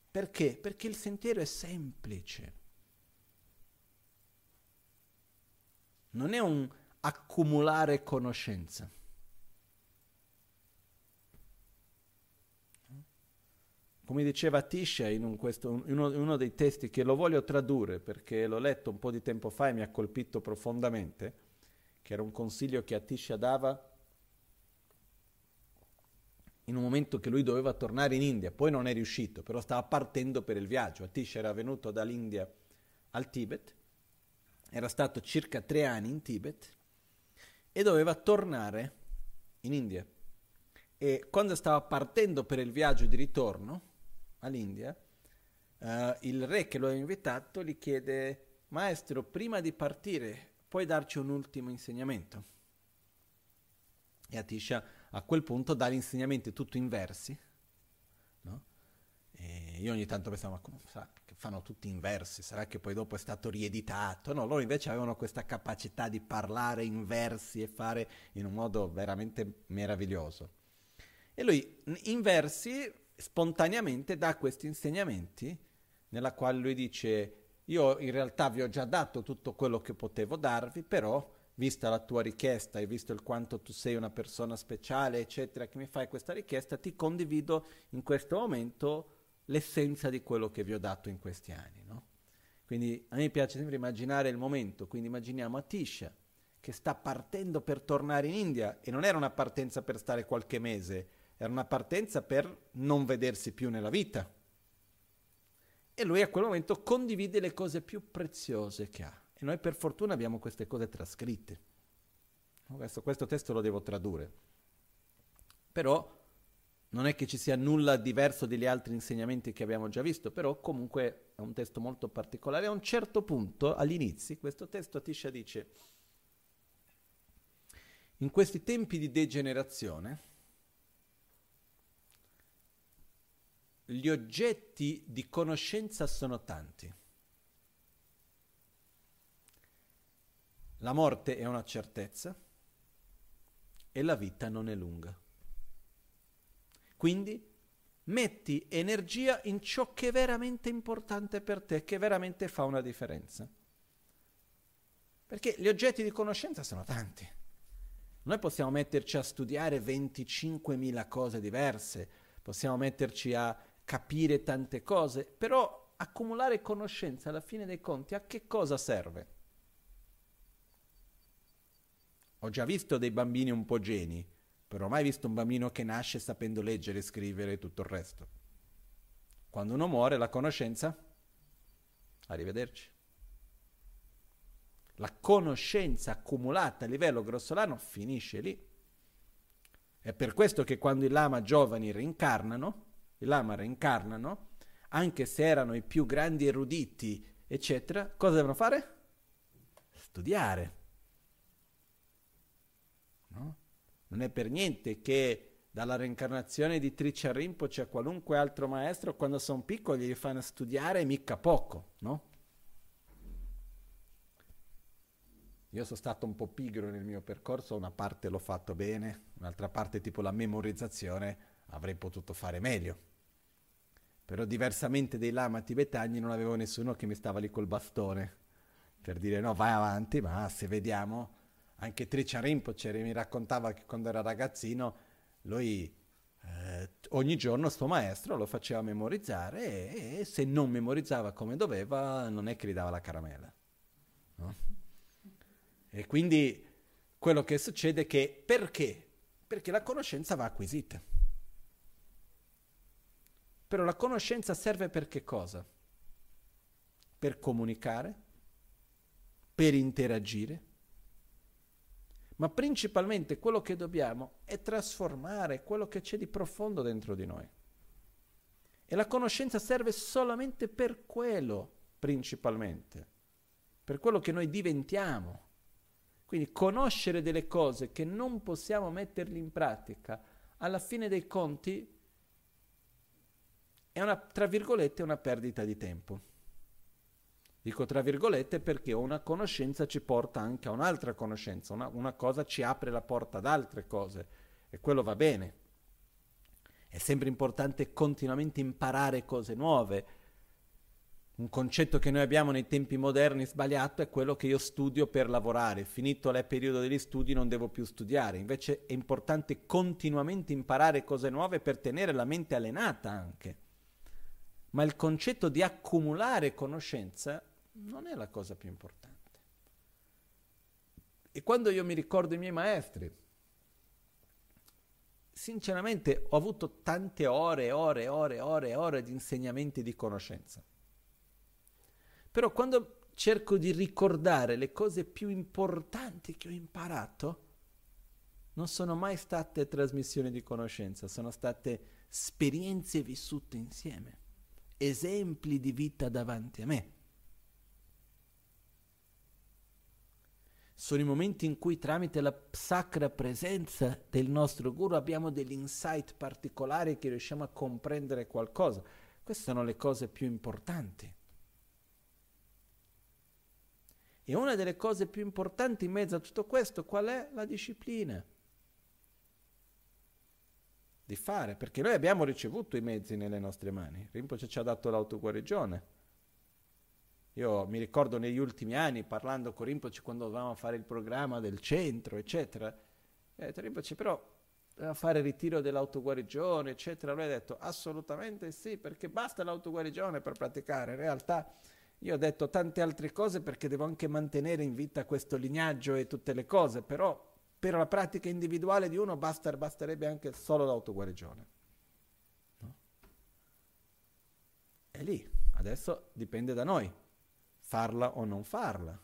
Perché? Perché il sentiero è semplice. Non è un accumulare conoscenza. Come diceva Tisha in, un questo, uno, in uno dei testi che lo voglio tradurre perché l'ho letto un po' di tempo fa e mi ha colpito profondamente, che era un consiglio che Atisha dava in un momento che lui doveva tornare in India, poi non è riuscito, però stava partendo per il viaggio. Atish era venuto dall'India al Tibet, era stato circa tre anni in Tibet e doveva tornare in India. E quando stava partendo per il viaggio di ritorno all'India, uh, il re che lo aveva invitato gli chiede, maestro, prima di partire puoi darci un ultimo insegnamento? E Atisha a quel punto dà gli insegnamenti tutto in versi, no? E io ogni tanto pensavo, ma come fa? Che fanno tutti in versi? Sarà che poi dopo è stato rieditato? No, loro invece avevano questa capacità di parlare in versi e fare in un modo veramente meraviglioso. E lui in versi spontaneamente dà questi insegnamenti, nella quale lui dice, io in realtà vi ho già dato tutto quello che potevo darvi, però vista la tua richiesta e visto il quanto tu sei una persona speciale, eccetera, che mi fai questa richiesta, ti condivido in questo momento l'essenza di quello che vi ho dato in questi anni. No? Quindi a me piace sempre immaginare il momento, quindi immaginiamo Atisha che sta partendo per tornare in India e non era una partenza per stare qualche mese, era una partenza per non vedersi più nella vita. E lui a quel momento condivide le cose più preziose che ha. E noi per fortuna abbiamo queste cose trascritte. Questo, questo testo lo devo tradurre. Però non è che ci sia nulla diverso degli altri insegnamenti che abbiamo già visto, però comunque è un testo molto particolare. A un certo punto, all'inizio, questo testo Atisha dice, in questi tempi di degenerazione, gli oggetti di conoscenza sono tanti. La morte è una certezza e la vita non è lunga. Quindi metti energia in ciò che è veramente importante per te, che veramente fa una differenza. Perché gli oggetti di conoscenza sono tanti. Noi possiamo metterci a studiare 25.000 cose diverse, possiamo metterci a capire tante cose, però accumulare conoscenza alla fine dei conti a che cosa serve? Ho già visto dei bambini un po' geni, però ho mai visto un bambino che nasce sapendo leggere, scrivere e tutto il resto. Quando uno muore, la conoscenza? Arrivederci. La conoscenza accumulata a livello grossolano finisce lì. È per questo che quando i lama giovani reincarnano, i lama reincarnano, anche se erano i più grandi eruditi, eccetera, cosa devono fare? Studiare. No? Non è per niente che dalla reincarnazione di Tricia Rinpoche a qualunque altro maestro, quando sono piccoli li fanno studiare mica poco, no? Io sono stato un po' pigro nel mio percorso, una parte l'ho fatto bene, un'altra parte tipo la memorizzazione avrei potuto fare meglio. Però diversamente dei lama tibetani non avevo nessuno che mi stava lì col bastone per dire no vai avanti, ma se vediamo anche Tricia Rinpoche mi raccontava che quando era ragazzino lui eh, ogni giorno sto maestro lo faceva memorizzare e, e, se non memorizzava come doveva non è che gli dava la caramella. No? E quindi quello che succede è che perché? Perché la conoscenza va acquisita. Però la conoscenza serve per che cosa? Per comunicare, per interagire, ma principalmente quello che dobbiamo è trasformare quello che c'è di profondo dentro di noi. E la conoscenza serve solamente per quello, principalmente, per quello che noi diventiamo. Quindi conoscere delle cose che non possiamo metterle in pratica, alla fine dei conti è una, tra virgolette, una perdita di tempo. Dico tra virgolette perché una conoscenza ci porta anche a un'altra conoscenza, una, una cosa ci apre la porta ad altre cose e quello va bene. È sempre importante continuamente imparare cose nuove. Un concetto che noi abbiamo nei tempi moderni sbagliato è quello che io studio per lavorare. Finito il periodo degli studi non devo più studiare. Invece è importante continuamente imparare cose nuove per tenere la mente allenata anche. Ma il concetto di accumulare conoscenza non è la cosa più importante. E quando io mi ricordo i miei maestri, sinceramente ho avuto tante ore, ore, ore, ore, ore di insegnamenti di conoscenza. Però quando cerco di ricordare le cose più importanti che ho imparato, non sono mai state trasmissioni di conoscenza, sono state esperienze vissute insieme, esempi di vita davanti a me. Sono i momenti in cui tramite la sacra presenza del nostro guru abbiamo degli insight particolari che riusciamo a comprendere qualcosa. Queste sono le cose più importanti. E una delle cose più importanti in mezzo a tutto questo qual è? La disciplina. Di fare, perché noi abbiamo ricevuto i mezzi nelle nostre mani. Rinpoche ci ha dato l'autoguarigione io mi ricordo negli ultimi anni, parlando con Rinpoche quando dovevamo fare il programma del centro, eccetera, ho detto Rinpoche però doveva fare il ritiro dell'autoguarigione, eccetera. Lui ha detto assolutamente sì, perché basta l'autoguarigione per praticare. In realtà io ho detto tante altre cose perché devo anche mantenere in vita questo lignaggio e tutte le cose, però per la pratica individuale di uno basta, basterebbe anche solo l'autoguarigione. No? È lì, adesso dipende da noi farla o non farla.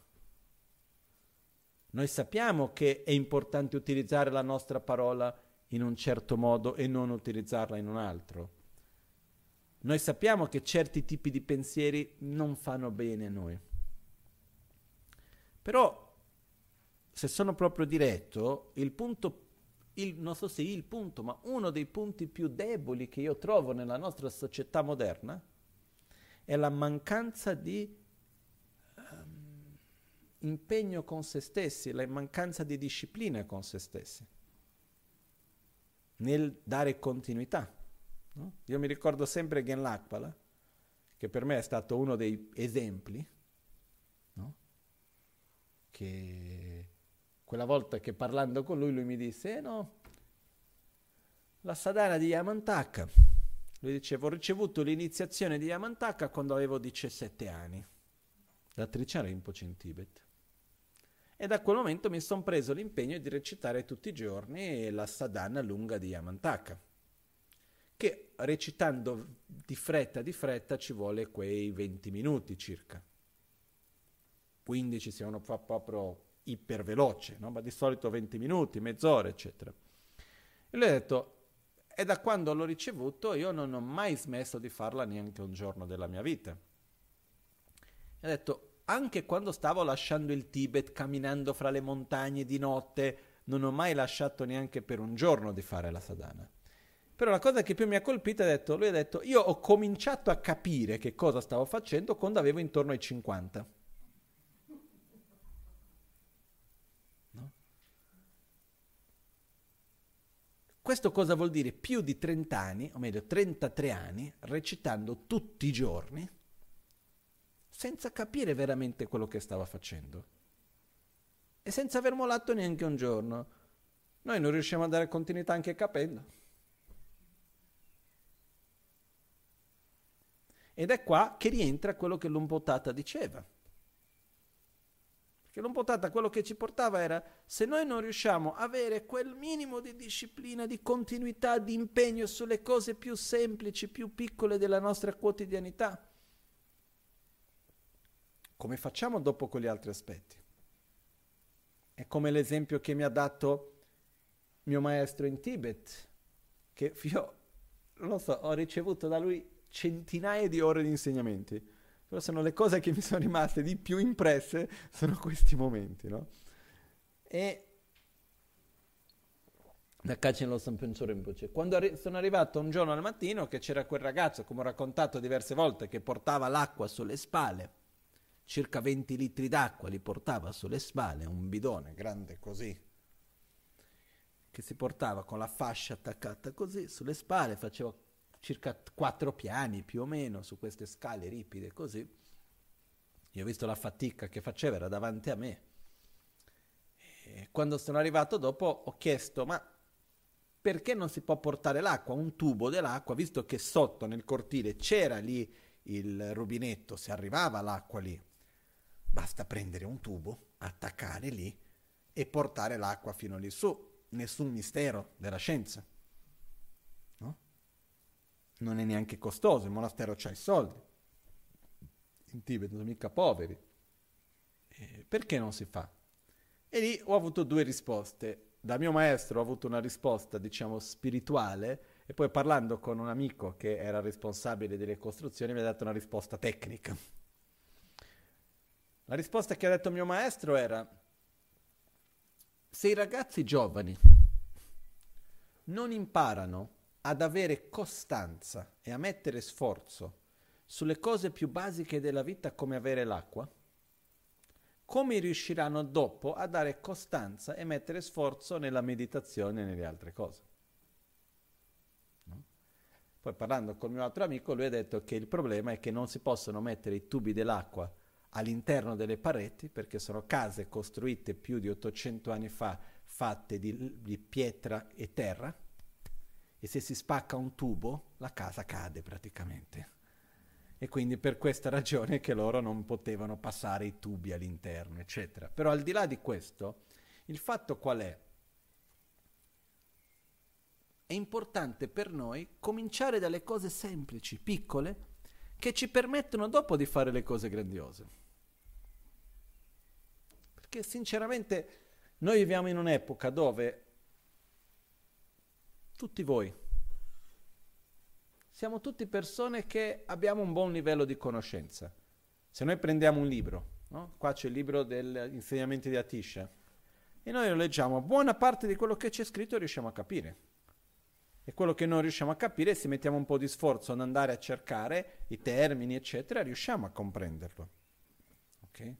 Noi sappiamo che è importante utilizzare la nostra parola in un certo modo e non utilizzarla in un altro. Noi sappiamo che certi tipi di pensieri non fanno bene a noi. Però, se sono proprio diretto, il punto, il, non so se il punto, ma uno dei punti più deboli che io trovo nella nostra società moderna è la mancanza di impegno con se stessi, la mancanza di disciplina con se stessi, nel dare continuità. No? Io mi ricordo sempre Gen Lakpala, che per me è stato uno dei esempi, no? che quella volta che parlando con lui, lui mi disse, eh no, la sadhana di Yamantaka, lui diceva, ho ricevuto l'iniziazione di Yamantaka quando avevo 17 anni, da Tricana Rinpoche in Tibet. E da quel momento mi sono preso l'impegno di recitare tutti i giorni la sadhana lunga di Yamantaka che recitando di fretta di fretta ci vuole quei 20 minuti circa. 15 se uno fa proprio iperveloce, no? ma di solito 20 minuti, mezz'ora, eccetera. E lui ha detto, e da quando l'ho ricevuto io non ho mai smesso di farla neanche un giorno della mia vita. E ha detto, anche quando stavo lasciando il Tibet, camminando fra le montagne di notte, non ho mai lasciato neanche per un giorno di fare la sadhana. Però la cosa che più mi ha colpito è detto, lui ha detto, io ho cominciato a capire che cosa stavo facendo quando avevo intorno ai 50. No? Questo cosa vuol dire? Più di 30 anni, o meglio 33 anni, recitando tutti i giorni, senza capire veramente quello che stava facendo. E senza aver molato neanche un giorno. Noi non riusciamo a dare continuità anche capendo. Ed è qua che rientra quello che l'Umpotata diceva. Perché l'Umpotata quello che ci portava era, se noi non riusciamo a avere quel minimo di disciplina, di continuità, di impegno sulle cose più semplici, più piccole della nostra quotidianità, come facciamo dopo con gli altri aspetti? È come l'esempio che mi ha dato mio maestro in Tibet, che io, non lo so, ho ricevuto da lui centinaia di ore di insegnamenti. Però sono le cose che mi sono rimaste di più impresse, sono questi momenti, no? E da Kachin lo Sampenso Rinpoche. Quando arri- sono arrivato un giorno al mattino che c'era quel ragazzo, come ho raccontato diverse volte, che portava l'acqua sulle spalle, circa 20 litri d'acqua li portava sulle spalle, un bidone grande così, che si portava con la fascia attaccata così sulle spalle, faceva circa quattro piani più o meno su queste scale ripide così. Io ho visto la fatica che faceva, era davanti a me. E quando sono arrivato dopo ho chiesto, ma perché non si può portare l'acqua, un tubo dell'acqua, visto che sotto nel cortile c'era lì il rubinetto, si arrivava l'acqua lì. Basta prendere un tubo, attaccare lì e portare l'acqua fino lì su. Nessun mistero della scienza non è neanche costoso, il monastero c'ha i soldi. In Tibet non sono mica poveri. Eh, perché non si fa? E lì ho avuto due risposte. Da mio maestro ho avuto una risposta, diciamo, spirituale, e poi parlando con un amico che era responsabile delle costruzioni mi ha dato una risposta tecnica. La risposta che ha detto mio maestro era, se i ragazzi giovani non imparano ad avere costanza e a mettere sforzo sulle cose più basiche della vita come avere l'acqua, come riusciranno dopo a dare costanza e mettere sforzo nella meditazione e nelle altre cose? Poi parlando col mio altro amico, lui ha detto che il problema è che non si possono mettere i tubi dell'acqua all'interno delle pareti perché sono case costruite più di 800 anni fa fatte di, di pietra e terra e se si spacca un tubo la casa cade praticamente. E quindi per questa ragione che loro non potevano passare i tubi all'interno, eccetera. Però al di là di questo, il fatto qual è? È importante per noi cominciare dalle cose semplici, piccole, che ci permettono dopo di fare le cose grandiose. Perché sinceramente noi viviamo in un'epoca dove tutti voi. Siamo tutti persone che abbiamo un buon livello di conoscenza. Se noi prendiamo un libro, no? qua c'è il libro degli insegnamenti di Atisha, e noi lo leggiamo, buona parte di quello che c'è scritto riusciamo a capire. E quello che non riusciamo a capire, se mettiamo un po' di sforzo ad andare a cercare i termini, eccetera, riusciamo a comprenderlo. Okay?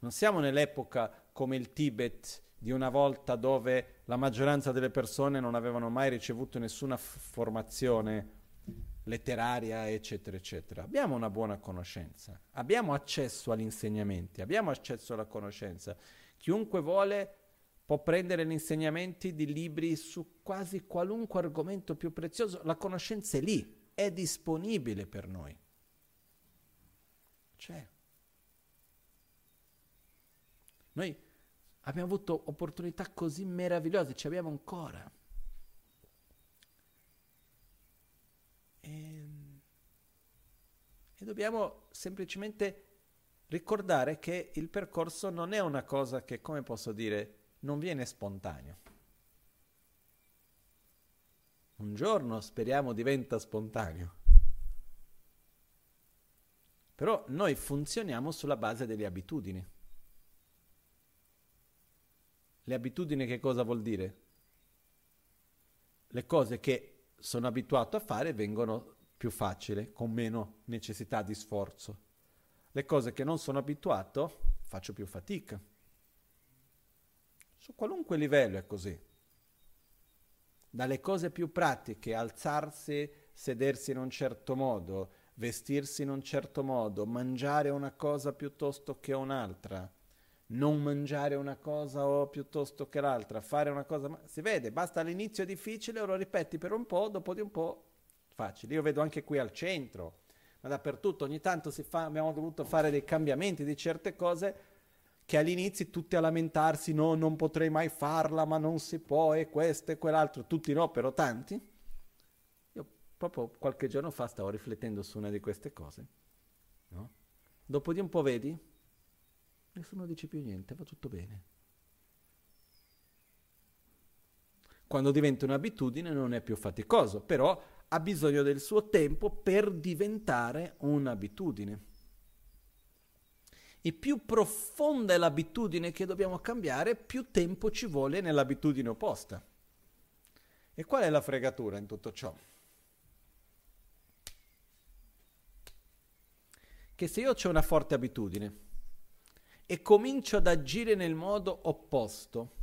Non siamo nell'epoca come il Tibet di una volta dove la maggioranza delle persone non avevano mai ricevuto nessuna f- formazione letteraria, eccetera, eccetera. Abbiamo una buona conoscenza, abbiamo accesso agli insegnamenti, abbiamo accesso alla conoscenza. Chiunque vuole può prendere gli insegnamenti di libri su quasi qualunque argomento più prezioso, la conoscenza è lì, è disponibile per noi. C'è. Noi abbiamo avuto opportunità così meravigliose, ci abbiamo ancora. E, e dobbiamo semplicemente ricordare che il percorso non è una cosa che, come posso dire, non viene spontaneo. Un giorno speriamo diventa spontaneo. Però noi funzioniamo sulla base delle abitudini. Le abitudini che cosa vuol dire? Le cose che sono abituato a fare vengono più facili, con meno necessità di sforzo. Le cose che non sono abituato faccio più fatica. Su qualunque livello è così. Dalle cose più pratiche, alzarsi, sedersi in un certo modo, vestirsi in un certo modo, mangiare una cosa piuttosto che un'altra, non mangiare una cosa o piuttosto che l'altra, fare una cosa, si vede, basta all'inizio è difficile, lo ripeti per un po', dopo di un po' facile. Io vedo anche qui al centro, ma dappertutto ogni tanto fa, abbiamo dovuto fare dei cambiamenti di certe cose che all'inizio tutti a lamentarsi, no, non potrei mai farla, ma non si può, e questo e quell'altro, tutti no, però tanti. Io proprio qualche giorno fa stavo riflettendo su una di queste cose, no? Dopo di un po' vedi, nessuno dice più niente, va tutto bene. Quando diventa un'abitudine non è più faticoso, però ha bisogno del suo tempo per diventare un'abitudine e più profonda è l'abitudine che dobbiamo cambiare, più tempo ci vuole nell'abitudine opposta. E qual è la fregatura in tutto ciò? Che se io ho una forte abitudine e comincio ad agire nel modo opposto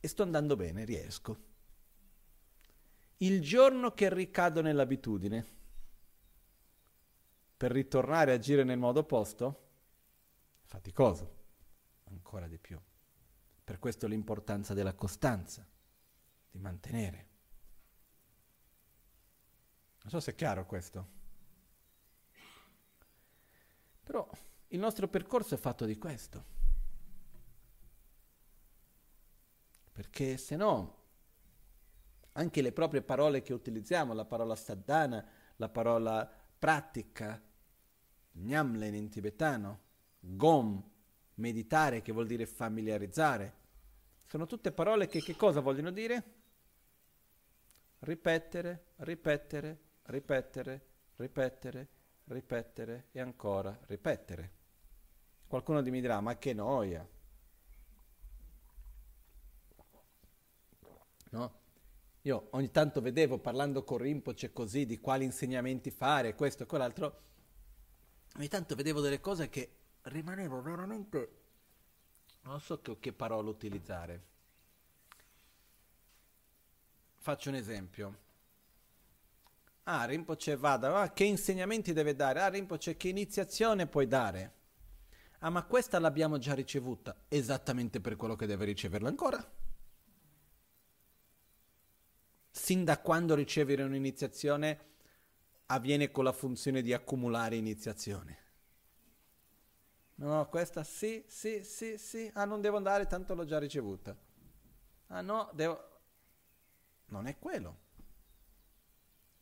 e sto andando bene, riesco. Il giorno che ricado nell'abitudine, per ritornare a agire nel modo opposto? Faticoso, ancora di più. Per questo l'importanza della costanza, di mantenere. Non so se è chiaro questo. Però il nostro percorso è fatto di questo. Perché se no, anche le proprie parole che utilizziamo, la parola saddana, la parola pratica, Nyamlen in tibetano, Gom, meditare che vuol dire familiarizzare. Sono tutte parole che che cosa vogliono dire? Ripetere, ripetere, ripetere, ripetere, ripetere e ancora ripetere. Qualcuno mi dirà, ma che noia. No? Io ogni tanto vedevo parlando con Rinpoche così di quali insegnamenti fare, questo e quell'altro ogni tanto vedevo delle cose che rimanevo veramente... Non so che, che parola utilizzare. Faccio un esempio. Ah, Rinpoche vada, ah, che insegnamenti deve dare? Ah, Rinpoche, che iniziazione puoi dare? Ah, ma questa l'abbiamo già ricevuta, esattamente per quello che deve riceverla ancora. Sin da quando ricevere un'iniziazione avviene con la funzione di accumulare iniziazione. No, questa sì, sì, sì, sì. Ah, non devo andare, tanto l'ho già ricevuta. Ah no, devo... Non è quello.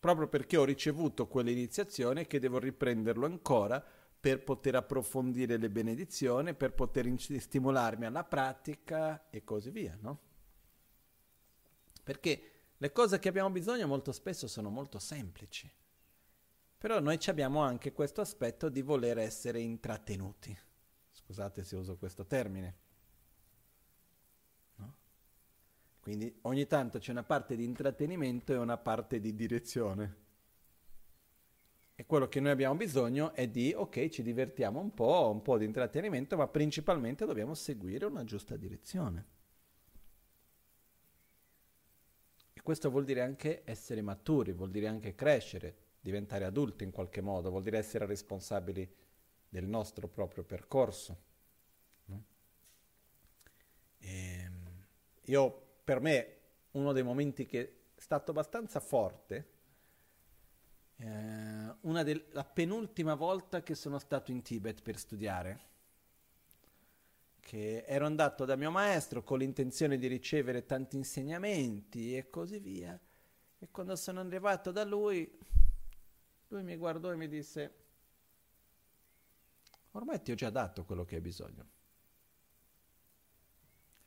Proprio perché ho ricevuto quell'iniziazione che devo riprenderlo ancora per poter approfondire le benedizioni, per poter stimolarmi alla pratica e così via, no? Perché le cose che abbiamo bisogno molto spesso sono molto semplici. Però noi abbiamo anche questo aspetto di voler essere intrattenuti. Scusate se uso questo termine. No? Quindi ogni tanto c'è una parte di intrattenimento e una parte di direzione. E quello che noi abbiamo bisogno è di, ok, ci divertiamo un po', un po' di intrattenimento, ma principalmente dobbiamo seguire una giusta direzione. E questo vuol dire anche essere maturi, vuol dire anche crescere, diventare adulti in qualche modo, vuol dire essere responsabili del nostro proprio percorso. No? Ehm, io, per me, uno dei momenti che è stato abbastanza forte, eh, una del, la penultima volta che sono stato in Tibet per studiare, che ero andato da mio maestro con l'intenzione di ricevere tanti insegnamenti e così via, e quando sono arrivato da lui, lui mi guardò e mi disse, ormai ti ho già dato quello che hai bisogno.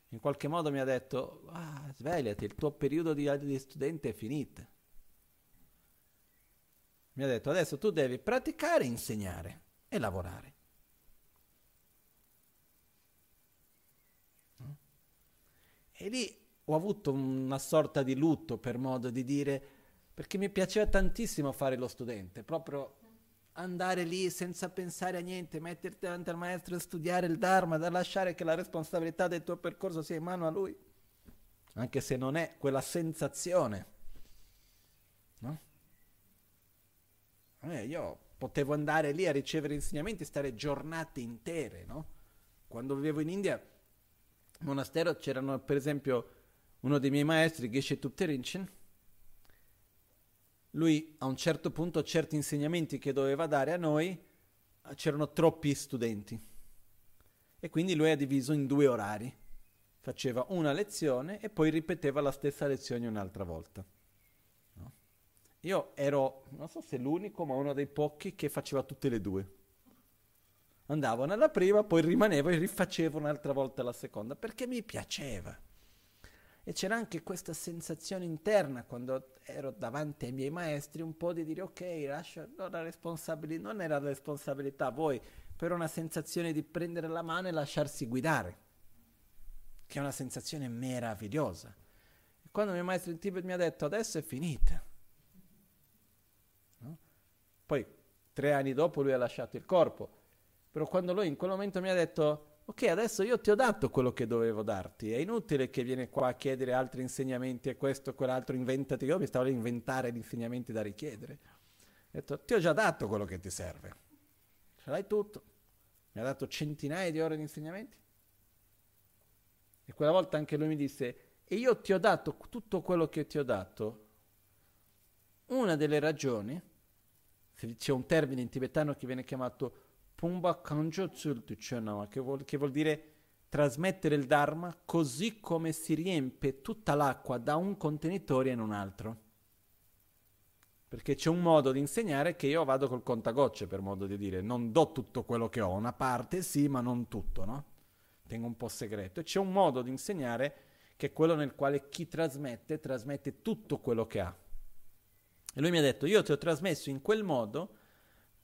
In qualche modo mi ha detto, ah, svegliati, il tuo periodo di, di studente è finito mi ha detto adesso tu devi praticare, insegnare e lavorare. E lì ho avuto una sorta di lutto per modo di dire, perché mi piaceva tantissimo fare lo studente, proprio andare lì senza pensare a niente, metterti davanti al maestro e studiare il Dharma, da lasciare che la responsabilità del tuo percorso sia in mano a lui, anche se non è quella sensazione. No? Eh, io potevo andare lì a ricevere insegnamenti, stare giornate intere, no? Quando vivevo in India, monastero c'erano per esempio uno dei miei maestri, Geshe Tupterinchen, lui a un certo punto certi insegnamenti che doveva dare a noi, c'erano troppi studenti e quindi lui ha diviso in due orari. Faceva una lezione e poi ripeteva la stessa lezione un'altra volta. Io ero, non so se l'unico, ma uno dei pochi che faceva tutte le due. Andavo nella prima, poi rimanevo e rifacevo un'altra volta la seconda, perché mi piaceva. E c'era anche questa sensazione interna quando ero davanti ai miei maestri, un po' di dire ok, lascia, non, la responsabilità, non era la responsabilità voi, però una sensazione di prendere la mano e lasciarsi guidare, che è una sensazione meravigliosa. E quando mio maestro in Tibet mi ha detto adesso è finita, poi tre anni dopo lui ha lasciato il corpo. Però quando lui in quel momento mi ha detto, ok, adesso io ti ho dato quello che dovevo darti, è inutile che vieni qua a chiedere altri insegnamenti e questo, quell'altro, inventati. Io mi stavo a inventare gli insegnamenti da richiedere. Ho detto, ti ho già dato quello che ti serve. Ce l'hai tutto. Mi ha dato centinaia di ore di insegnamenti. E quella volta anche lui mi disse, e io ti ho dato tutto quello che ti ho dato. Una delle ragioni c'è un termine in tibetano che viene chiamato Pumba Kanjotsul Tuchanama, che vuol, che vuol dire trasmettere il Dharma così come si riempie tutta l'acqua da un contenitore in un altro. Perché c'è un modo di insegnare che io vado col contagocce, per modo di dire, non do tutto quello che ho, una parte sì, ma non tutto, no? Tengo un po' segreto. E c'è un modo di insegnare che è quello nel quale chi trasmette, trasmette tutto quello che ha. E lui mi ha detto, io ti ho trasmesso in quel modo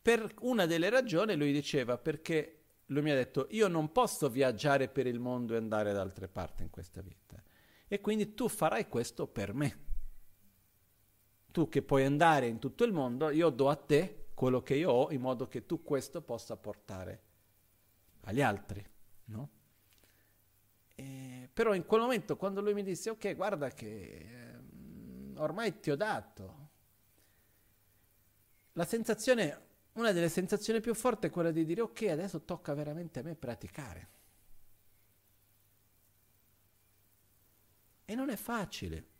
per una delle ragioni, lui diceva, perché lui mi ha detto, io non posso viaggiare per il mondo e andare da altre parti in questa vita. E quindi tu farai questo per me. Tu che puoi andare in tutto il mondo, io do a te quello che io ho in modo che tu questo possa portare agli altri, no? E, però in quel momento quando lui mi disse ok guarda che eh, ormai ti ho dato la sensazione, una delle sensazioni più forti è quella di dire ok, adesso tocca veramente a me praticare. E non è facile.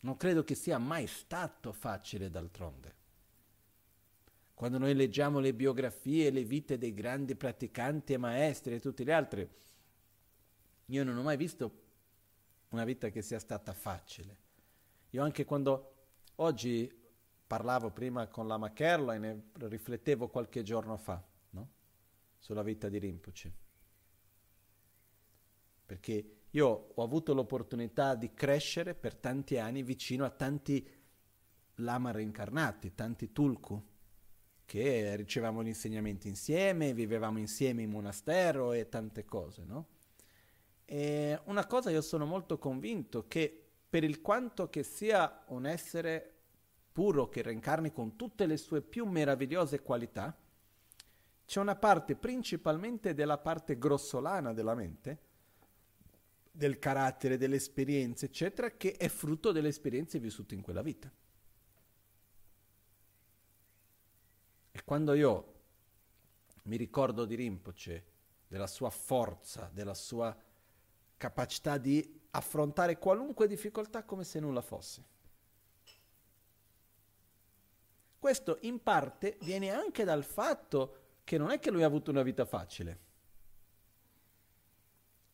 Non credo che sia mai stato facile d'altronde. Quando noi leggiamo le biografie, le vite dei grandi praticanti e maestri e tutti gli altri, io non ho mai visto una vita che sia stata facile. Io anche quando oggi parlavo prima con la Macherlo e ne riflettevo qualche giorno fa no? sulla vita di Rinpoche. perché io ho avuto l'opportunità di crescere per tanti anni vicino a tanti lama reincarnati, tanti tulku, che ricevavamo gli insegnamenti insieme, vivevamo insieme in monastero e tante cose, no? E una cosa io sono molto convinto che per il quanto che sia un essere puro che reincarni con tutte le sue più meravigliose qualità, c'è una parte principalmente della parte grossolana della mente, del carattere, delle esperienze, eccetera, che è frutto delle esperienze vissute in quella vita. E quando io mi ricordo di Rinpoche, della sua forza, della sua capacità di affrontare qualunque difficoltà come se nulla fosse. Questo in parte viene anche dal fatto che non è che lui ha avuto una vita facile.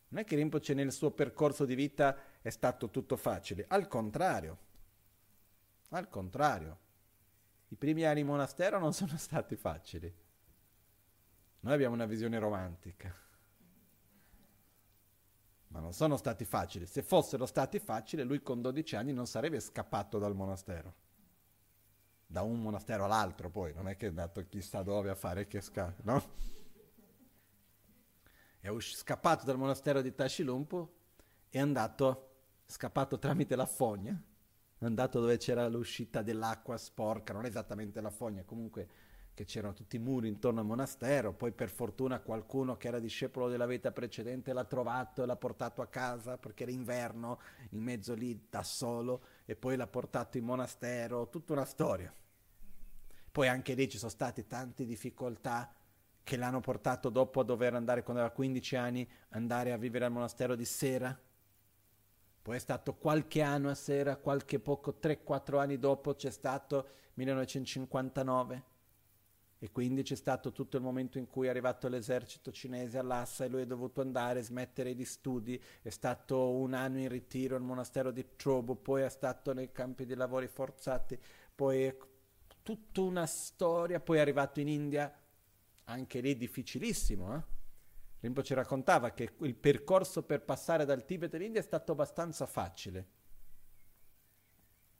Non è che Rinpoche nel suo percorso di vita è stato tutto facile, al contrario. Al contrario. I primi anni in monastero non sono stati facili. Noi abbiamo una visione romantica. Ma non sono stati facili. Se fossero stati facili, lui con 12 anni non sarebbe scappato dal monastero. Da un monastero all'altro, poi, non è che è andato chissà dove a fare che scappa, no? è usci- scappato dal monastero di Tashilumpo, è andato, scappato tramite la fogna, è andato dove c'era l'uscita dell'acqua sporca, non esattamente la fogna, comunque che c'erano tutti i muri intorno al monastero, poi per fortuna qualcuno che era discepolo della vita precedente l'ha trovato e l'ha portato a casa perché era inverno, in mezzo lì da solo, e poi l'ha portato in monastero, tutta una storia. Poi anche lì ci sono state tante difficoltà, che l'hanno portato dopo a dover andare, quando aveva 15 anni, andare a vivere al monastero di Sera. Poi è stato qualche anno a Sera, qualche poco, 3-4 anni dopo c'è stato 1959. E quindi c'è stato tutto il momento in cui è arrivato l'esercito cinese all'Assa e lui è dovuto andare, smettere gli studi, è stato un anno in ritiro al monastero di Trobo, poi è stato nei campi di lavori forzati, poi è tutta una storia, poi è arrivato in India anche lì difficilissimo. Eh? Rinpoche raccontava che il percorso per passare dal Tibet all'India è stato abbastanza facile.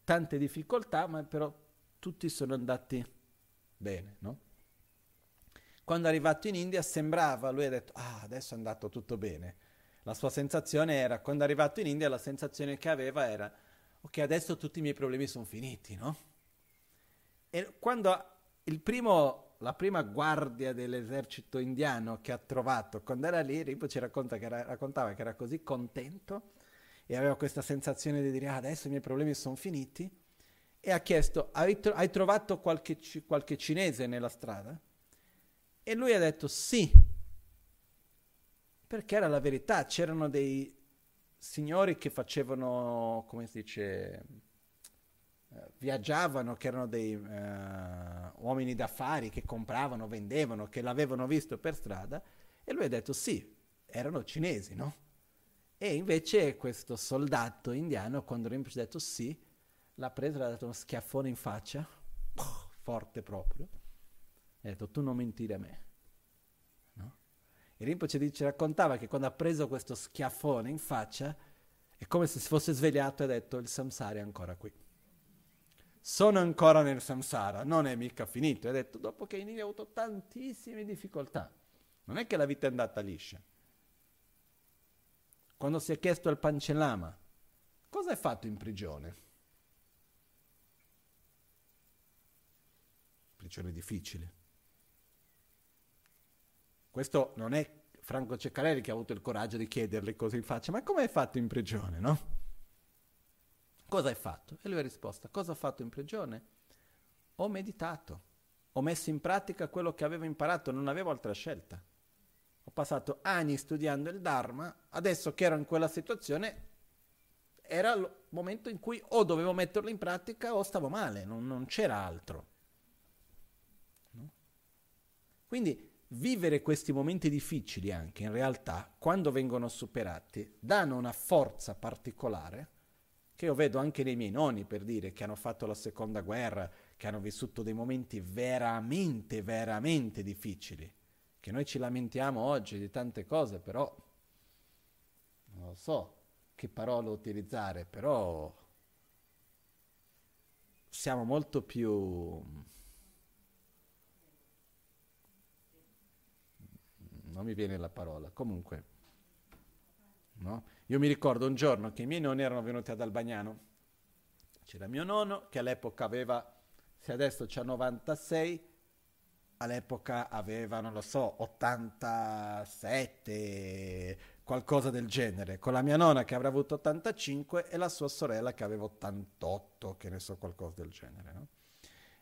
Tante difficoltà, ma però tutti sono andati bene, no? Quando è arrivato in India sembrava, lui ha detto, ah, adesso è andato tutto bene. La sua sensazione era, quando è arrivato in India, la sensazione che aveva era, ok, adesso tutti i miei problemi sono finiti, no? E quando primo la prima guardia dell'esercito indiano che ha trovato quando era lì, Ripo ci racconta che era, raccontava che era così contento e aveva questa sensazione di dire ah, adesso i miei problemi sono finiti e ha chiesto hai, tro- hai trovato qualche, qualche cinese nella strada? E lui ha detto sì, perché era la verità, c'erano dei signori che facevano, come si dice, eh, viaggiavano, che erano dei uh, uomini d'affari che compravano, vendevano, che l'avevano visto per strada, e lui ha detto sì, erano cinesi, no? E invece questo soldato indiano, quando Rinpoche ha detto sì, l'ha preso e le ha dato uno schiaffone in faccia, forte proprio, e ha detto tu non mentire a me. No? E Rinpoche dice, raccontava che quando ha preso questo schiaffone in faccia, è come se si fosse svegliato e ha detto il samsara è ancora qui sono ancora nel samsara, non è mica finito. Ha detto, dopo che in India ha avuto tantissime difficoltà, non è che la vita è andata liscia. Quando si è chiesto al Pancellama, cosa hai fatto in prigione? Prigione difficile. Questo non è Franco Ceccarelli che ha avuto il coraggio di chiederle così in faccia, ma come hai fatto in prigione, no? Cosa hai fatto? E lui ha risposto, cosa ho fatto in prigione? Ho meditato, ho messo in pratica quello che avevo imparato, non avevo altra scelta. Ho passato anni studiando il Dharma, adesso che ero in quella situazione era il momento in cui o dovevo metterlo in pratica o stavo male, non, non c'era altro. No? Quindi vivere questi momenti difficili anche in realtà, quando vengono superati, danno una forza particolare che io vedo anche nei miei nonni, per dire, che hanno fatto la seconda guerra, che hanno vissuto dei momenti veramente, veramente difficili, che noi ci lamentiamo oggi di tante cose, però so che parole utilizzare, però siamo molto più... Non mi viene la parola, comunque. No? Io mi ricordo un giorno che i miei nonni erano venuti ad Albagnano. C'era mio nonno che all'epoca aveva, se adesso c'ha 96, all'epoca aveva, non lo so, 87, qualcosa del genere, con la mia nonna che avrà avuto 85 e la sua sorella che aveva 88, che ne so, qualcosa del genere. No?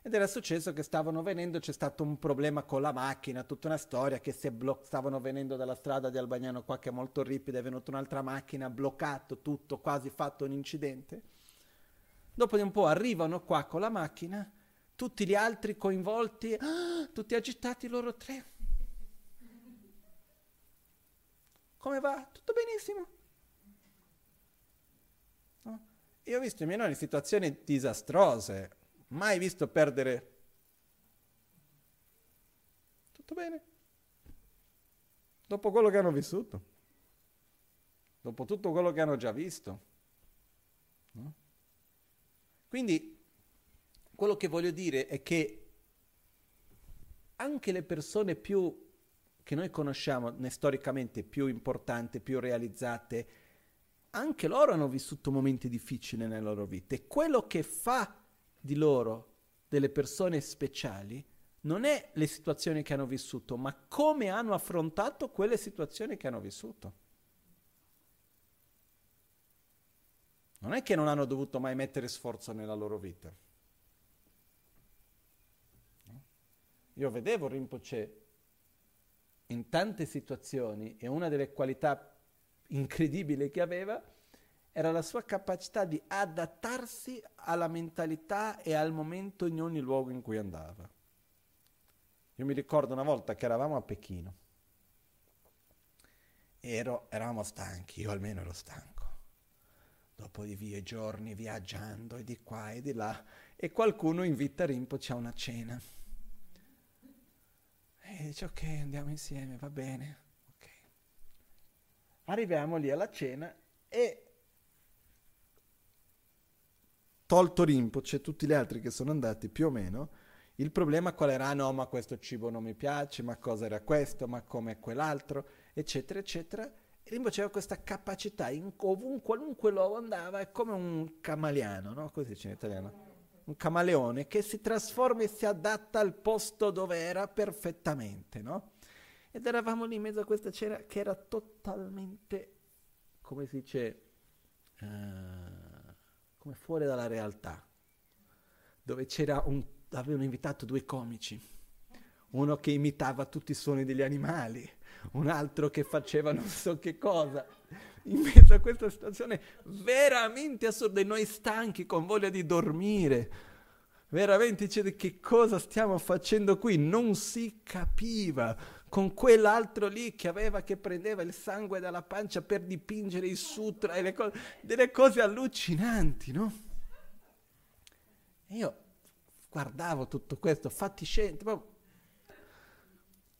Ed era successo che stavano venendo, c'è stato un problema con la macchina, tutta una storia che si blo- stavano venendo dalla strada di Albagnano qua che è molto ripida, è venuta un'altra macchina, bloccato tutto, quasi fatto un incidente. Dopo di un po' arrivano qua con la macchina tutti gli altri coinvolti, ah, tutti agitati loro tre. Come va? Tutto benissimo. No? Io ho visto i miei nonni in situazioni disastrose, mai visto perdere. Tutto bene. Dopo quello che hanno vissuto, dopo tutto quello che hanno già visto. No? Quindi quello che voglio dire è che anche le persone più che noi conosciamo né storicamente più importanti, più realizzate, anche loro hanno vissuto momenti difficili nelle loro vite. E quello che fa di loro delle persone speciali non è le situazioni che hanno vissuto, ma come hanno affrontato quelle situazioni che hanno vissuto. Non è che non hanno dovuto mai mettere sforzo nella loro vita. Io vedevo Rinpoche in tante situazioni e una delle qualità incredibili che aveva era la sua capacità di adattarsi alla mentalità e al momento in ogni luogo in cui andava. Io mi ricordo una volta che eravamo a Pechino. Ero, eravamo stanchi, io almeno ero stanco. Dopo di vie giorni viaggiando e di qua e di là, e qualcuno invita Rinpoche a una cena. E dice ok, andiamo insieme, va bene. Okay. Arriviamo lì alla cena e tolto Rinpoche e tutti gli altri che sono andati più o meno, il problema qual era? Ah, no, ma questo cibo non mi piace, ma cosa era questo, ma come quell'altro, eccetera, eccetera. E Rinpoche aveva questa capacità, in ovunque, qualunque luogo andava, è come un camaliano, no? Così dice in italiano un camaleone che si trasforma e si adatta al posto dove era perfettamente, no? Ed eravamo lì in mezzo a questa cena che era totalmente, come si dice, uh, come fuori dalla realtà, dove un, avevano invitato due comici, uno che imitava tutti i suoni degli animali, un altro che faceva non so che cosa, in mezzo a questa situazione veramente assurda e noi stanchi con voglia di dormire. Veramente dice che cosa stiamo facendo qui? Non si capiva con quell'altro lì che aveva che prendeva il sangue dalla pancia per dipingere i sutra e le cose, delle cose allucinanti, no? E io guardavo tutto questo fatiscente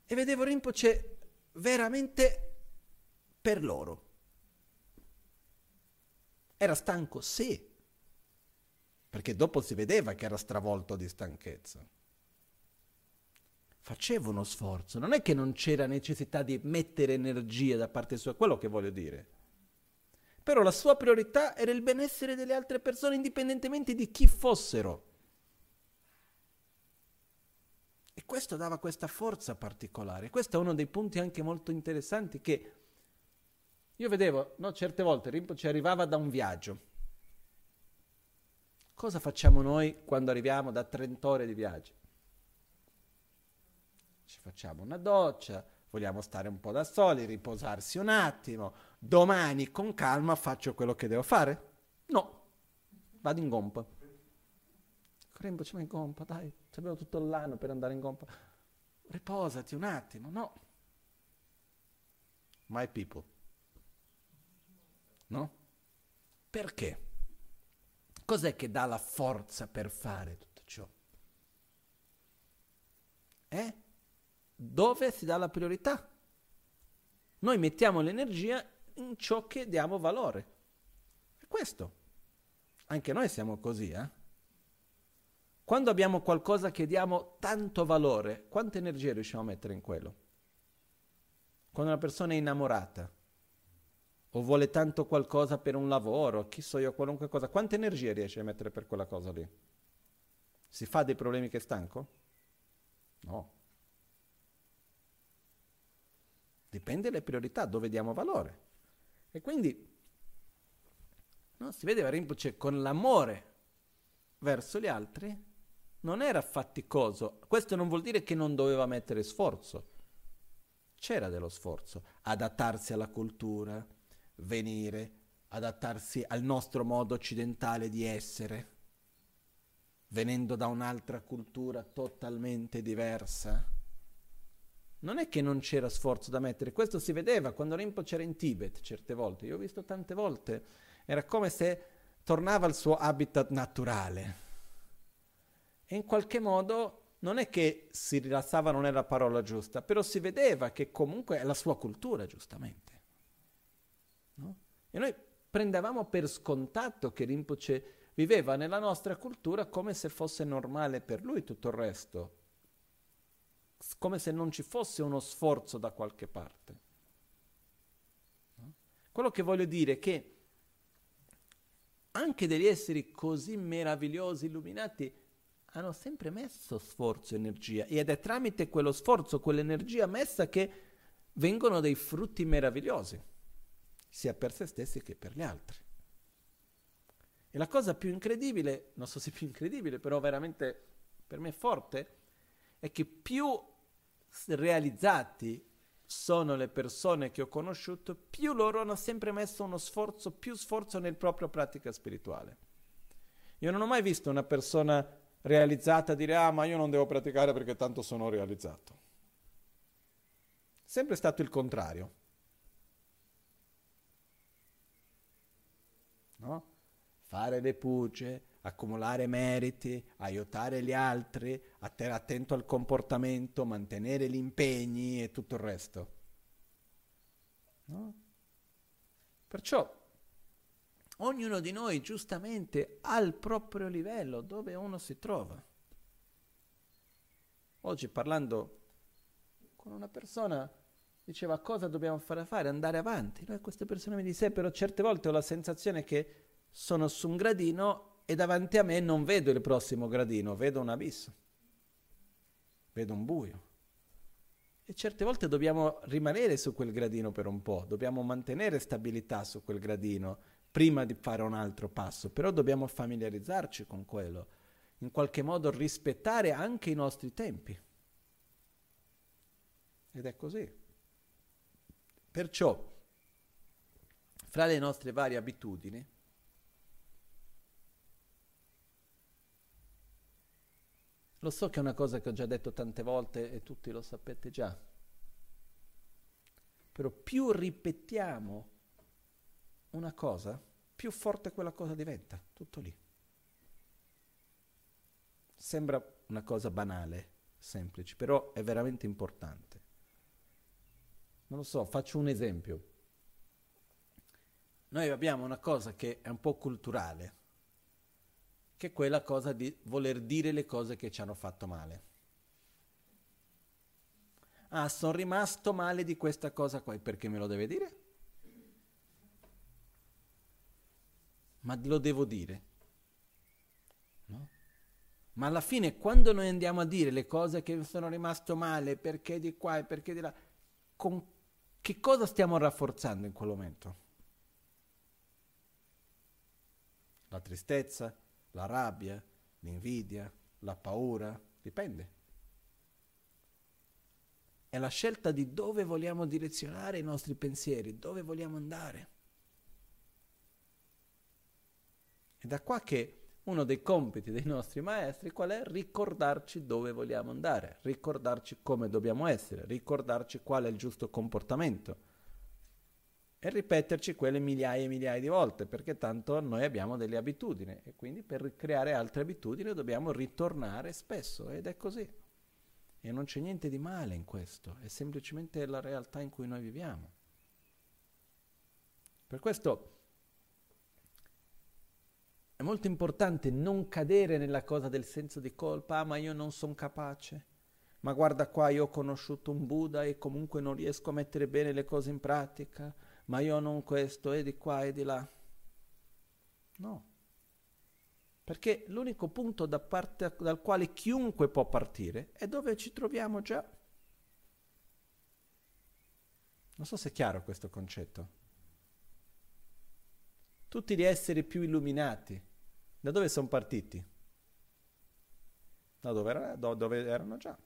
e vedevo Rinpoche veramente per loro. Era stanco, sì, perché dopo si vedeva che era stravolto di stanchezza. Faceva uno sforzo, non è che non c'era necessità di mettere energia da parte sua, quello che voglio dire. Però la sua priorità era il benessere delle altre persone, indipendentemente di chi fossero. E questo dava questa forza particolare. Questo è uno dei punti anche molto interessanti che io vedevo, no, certe volte Rinpoche arrivava da un viaggio. Cosa facciamo noi quando arriviamo da 30 ore di viaggio? Ci facciamo una doccia, vogliamo stare un po' da soli, riposarsi un attimo. Domani con calma faccio quello che devo fare? No, vado in gompa. Rinpoche va in gompa, dai, abbiamo tutto l'anno per andare in gompa. Riposati un attimo, no. My people. No? Perché? Cos'è che dà la forza per fare tutto ciò? Eh? Dove si dà la priorità? Noi mettiamo l'energia in ciò che diamo valore. È questo. Anche noi siamo così, eh? Quando abbiamo qualcosa che diamo tanto valore, quanta energia riusciamo a mettere in quello? Quando una persona è innamorata o vuole tanto qualcosa per un lavoro, chi so io, qualunque cosa, quanta energia riesce a mettere per quella cosa lì? Si fa dei problemi che è stanco? No. Dipende dalle priorità, dove diamo valore. E quindi no, si vedeva Rinpoche con l'amore verso gli altri, non era faticoso. Questo non vuol dire che non doveva mettere sforzo. C'era dello sforzo, adattarsi alla cultura, venire, adattarsi al nostro modo occidentale di essere, venendo da un'altra cultura totalmente diversa. Non è che non c'era sforzo da mettere, questo si vedeva quando Rinpoche era in Tibet certe volte, io ho visto tante volte, era come se tornava al suo habitat naturale. E in qualche modo non è che si rilassava, non è la parola giusta, però si vedeva che comunque è la sua cultura, giustamente. No? E noi prendevamo per scontato che Rinpoche viveva nella nostra cultura come se fosse normale per lui tutto il resto, come se non ci fosse uno sforzo da qualche parte. Quello che voglio dire è che anche degli esseri così meravigliosi, illuminati, hanno sempre messo sforzo e energia ed è tramite quello sforzo, quell'energia messa che vengono dei frutti meravigliosi, sia per se stessi che per gli altri. E la cosa più incredibile, non so se più incredibile, però veramente per me forte, è che più realizzati sono le persone che ho conosciuto, più loro hanno sempre messo uno sforzo, più sforzo nel proprio pratica spirituale. Io non ho mai visto una persona realizzata dire ah ma io non devo praticare perché tanto sono realizzato. Sempre stato il contrario. No? Fare le puce, accumulare meriti, aiutare gli altri, essere attento al comportamento, mantenere gli impegni e tutto il resto. No? Perciò ognuno di noi giustamente ha il proprio livello dove uno si trova. Oggi parlando con una persona diceva cosa dobbiamo fare fare, andare avanti. Noi queste persone mi dicono, però certe volte ho la sensazione che sono su un gradino e davanti a me non vedo il prossimo gradino, vedo un abisso, vedo un buio. E certe volte dobbiamo rimanere su quel gradino per un po', dobbiamo mantenere stabilità su quel gradino prima di fare un altro passo, però dobbiamo familiarizzarci con quello, in qualche modo rispettare anche i nostri tempi. Ed è così. Perciò, fra le nostre varie abitudini, Lo so che è una cosa che ho già detto tante volte e tutti lo sapete già. Però più ripetiamo una cosa, più forte quella cosa diventa, tutto lì. Sembra una cosa banale, semplice, però è veramente importante. Non lo so, faccio un esempio. Noi abbiamo una cosa che è un po' culturale, che è quella cosa di voler dire le cose che ci hanno fatto male. Ah, sono rimasto male di questa cosa qua, perché me lo deve dire? Ma lo devo dire? No? Ma alla fine, quando noi andiamo a dire le cose che sono rimasto male, perché di qua e perché di là, con che cosa stiamo rafforzando in quel momento? La tristezza, la rabbia, l'invidia, la paura, dipende. È la scelta di dove vogliamo direzionare i nostri pensieri, dove vogliamo andare. È da qua che uno dei compiti dei nostri maestri qual è? Ricordarci dove vogliamo andare, ricordarci come dobbiamo essere, ricordarci qual è il giusto comportamento e ripeterci quelle migliaia e migliaia di volte, perché tanto noi abbiamo delle abitudini e quindi per creare altre abitudini dobbiamo ritornare spesso ed è così. E non c'è niente di male in questo, è semplicemente la realtà in cui noi viviamo. Per questo è molto importante non cadere nella cosa del senso di colpa, ah ma io non sono capace, ma guarda qua io ho conosciuto un Buddha e comunque non riesco a mettere bene le cose in pratica, ma io non questo e di qua e di là. No. Perché l'unico punto da parte, dal quale chiunque può partire è dove ci troviamo già. Non so se è chiaro questo concetto tutti gli esseri più illuminati, da dove sono partiti? Da dove, era, da dove erano già.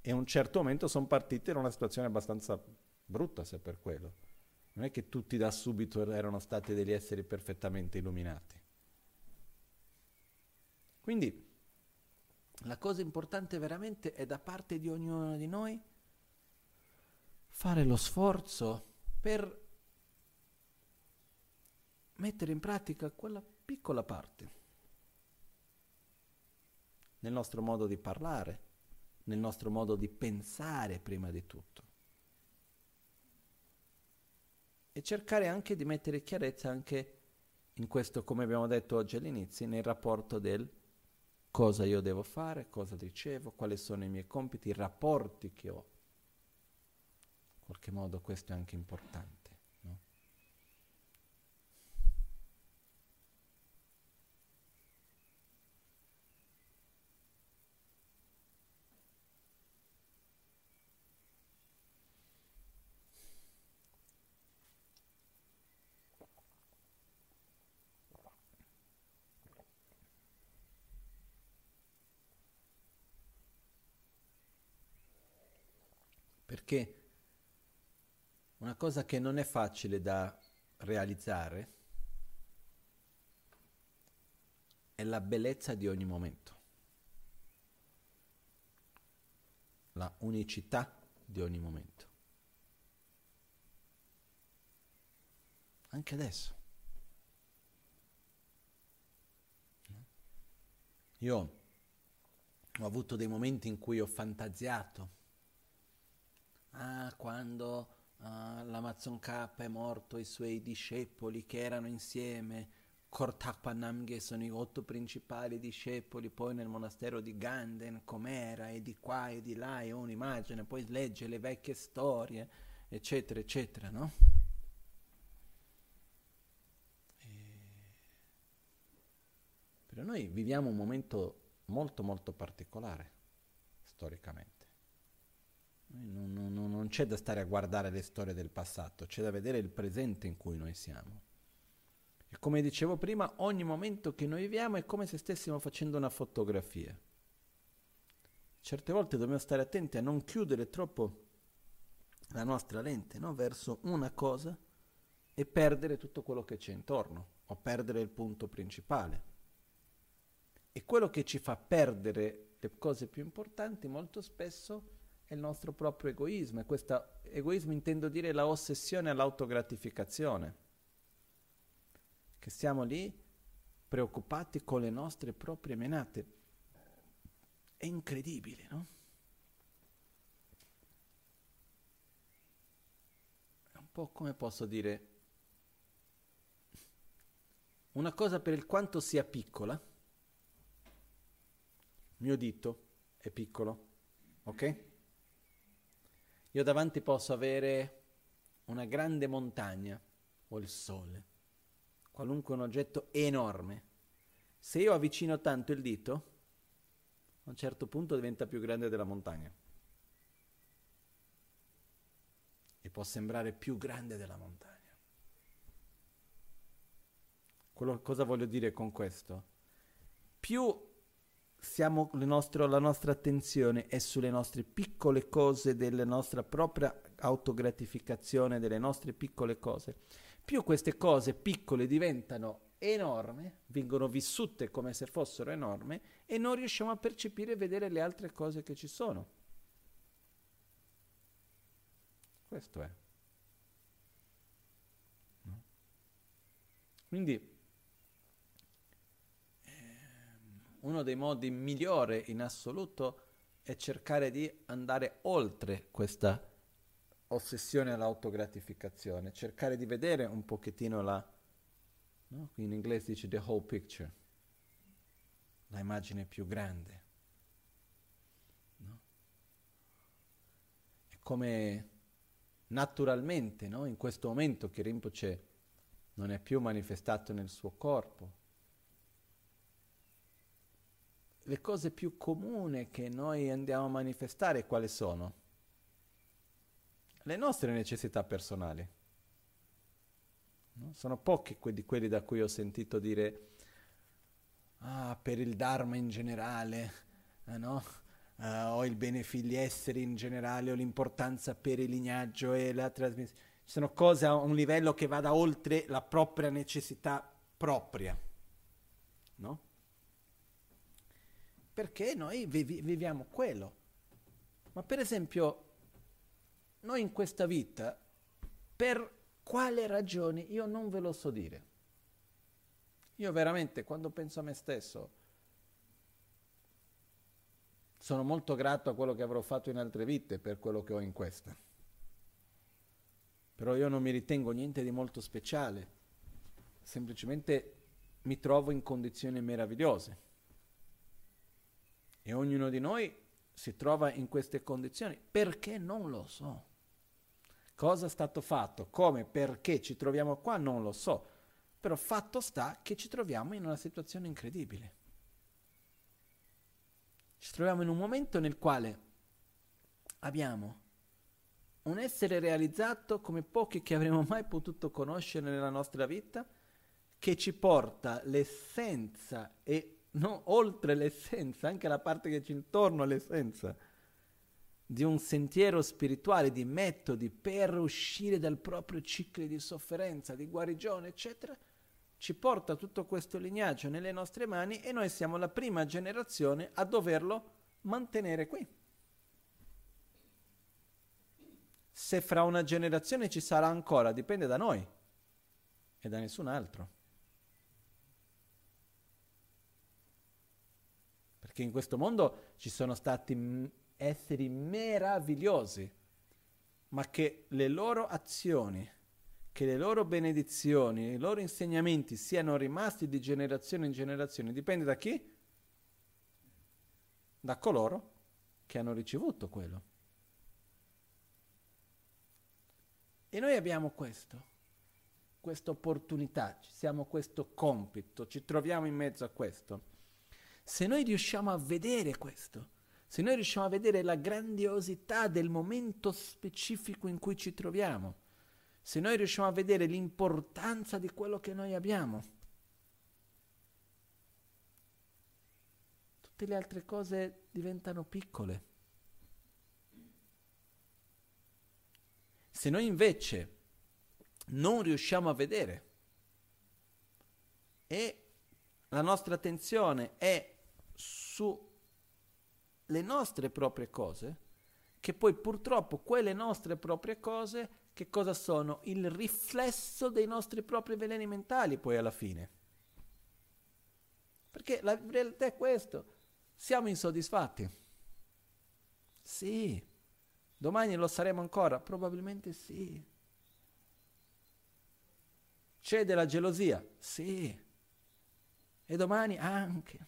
E a un certo momento sono partiti in una situazione abbastanza brutta, se per quello. Non è che tutti da subito erano stati degli esseri perfettamente illuminati. Quindi la cosa importante veramente è da parte di ognuno di noi fare lo sforzo per mettere in pratica quella piccola parte nel nostro modo di parlare, nel nostro modo di pensare prima di tutto. E cercare anche di mettere chiarezza anche in questo, come abbiamo detto oggi all'inizio, nel rapporto del cosa io devo fare, cosa ricevo, quali sono i miei compiti, i rapporti che ho. In qualche modo questo è anche importante. Perché una cosa che non è facile da realizzare è la bellezza di ogni momento, la unicità di ogni momento. Anche adesso. Io ho avuto dei momenti in cui ho fantasiato ah, quando ah, l'Amazon K è morto, i suoi discepoli che erano insieme, Kortakpa Namghe sono i otto principali discepoli, poi nel monastero di Ganden com'era, e di qua e di là, e un'immagine, poi legge le vecchie storie, eccetera, eccetera, no? Per noi viviamo un momento molto molto particolare, storicamente. Non, non, non, c'è da stare a guardare le storie del passato, c'è da vedere il presente in cui noi siamo. E come dicevo prima, ogni momento che noi viviamo è come se stessimo facendo una fotografia. Certe volte dobbiamo stare attenti a non chiudere troppo la nostra lente no? verso una cosa e perdere tutto quello che c'è intorno o perdere il punto principale. E quello che ci fa perdere le cose più importanti molto spesso è il nostro proprio egoismo, e questo egoismo intendo dire la ossessione all'autogratificazione, che siamo lì preoccupati con le nostre proprie menate. È incredibile, no? È un po' come posso dire, una cosa per il quanto sia piccola, il mio dito è piccolo, ok? Io davanti posso avere una grande montagna o il sole, qualunque un oggetto enorme. Se io avvicino tanto il dito, a un certo punto diventa più grande della montagna. E può sembrare più grande della montagna. Quello, cosa voglio dire con questo? Più siamo, nostre, la nostra attenzione è sulle nostre piccole cose, della nostra propria autogratificazione, delle nostre piccole cose, più queste cose piccole diventano enormi, vengono vissute come se fossero enormi e non riusciamo a percepire e vedere le altre cose che ci sono. Questo è. Quindi uno dei modi migliori in assoluto è cercare di andare oltre questa ossessione all'autogratificazione, cercare di vedere un pochettino la, no? in inglese dice the whole picture, la immagine più grande. No? Come naturalmente, no? in questo momento che Rinpoche non è più manifestato nel suo corpo, le cose più comuni che noi andiamo a manifestare quali sono? Le nostre necessità personali. No? Sono pochi quelli, quelli da cui ho sentito dire, ah, per il Dharma in generale, eh, no? uh, o il bene figli esseri in generale, o l'importanza per il lignaggio e la trasmissione. Ci sono cose a un livello che vada oltre la propria necessità propria. No? Perché noi vivi, viviamo quello. Ma per esempio, noi in questa vita, per quale ragione, io non ve lo so dire. Io veramente, quando penso a me stesso, sono molto grato a quello che avrò fatto in altre vite per quello che ho in questa. Però io non mi ritengo niente di molto speciale, semplicemente mi trovo in condizioni meravigliose. E ognuno di noi si trova in queste condizioni perché non lo so. Cosa è stato fatto? Come? Perché ci troviamo qua? Non lo so. Però fatto sta che ci troviamo in una situazione incredibile. Ci troviamo in un momento nel quale abbiamo un essere realizzato come pochi che avremmo mai potuto conoscere nella nostra vita, che ci porta l'essenza e no? oltre l'essenza, anche la parte che c'è intorno all'essenza, di un sentiero spirituale, di metodi per uscire dal proprio ciclo di sofferenza, di guarigione, eccetera, ci porta tutto questo lignaggio nelle nostre mani e noi siamo la prima generazione a doverlo mantenere qui. Se fra una generazione ci sarà ancora, dipende da noi e da nessun altro. Che in questo mondo ci sono stati esseri meravigliosi, ma che le loro azioni, che le loro benedizioni, i loro insegnamenti siano rimasti di generazione in generazione, dipende da chi? Da coloro che hanno ricevuto quello. E noi abbiamo questo, questa opportunità, siamo questo compito, ci troviamo in mezzo a questo. Se noi riusciamo a vedere questo, se noi riusciamo a vedere la grandiosità del momento specifico in cui ci troviamo, se noi riusciamo a vedere l'importanza di quello che noi abbiamo, tutte le altre cose diventano piccole. Se noi invece non riusciamo a vedere e la nostra attenzione è sulle nostre proprie cose, che poi purtroppo quelle nostre proprie cose, che cosa sono? Il riflesso dei nostri propri veleni mentali poi alla fine. Perché la realtà è questo, siamo insoddisfatti. Sì. Domani lo saremo ancora? Probabilmente sì. C'è della gelosia? Sì. E domani anche.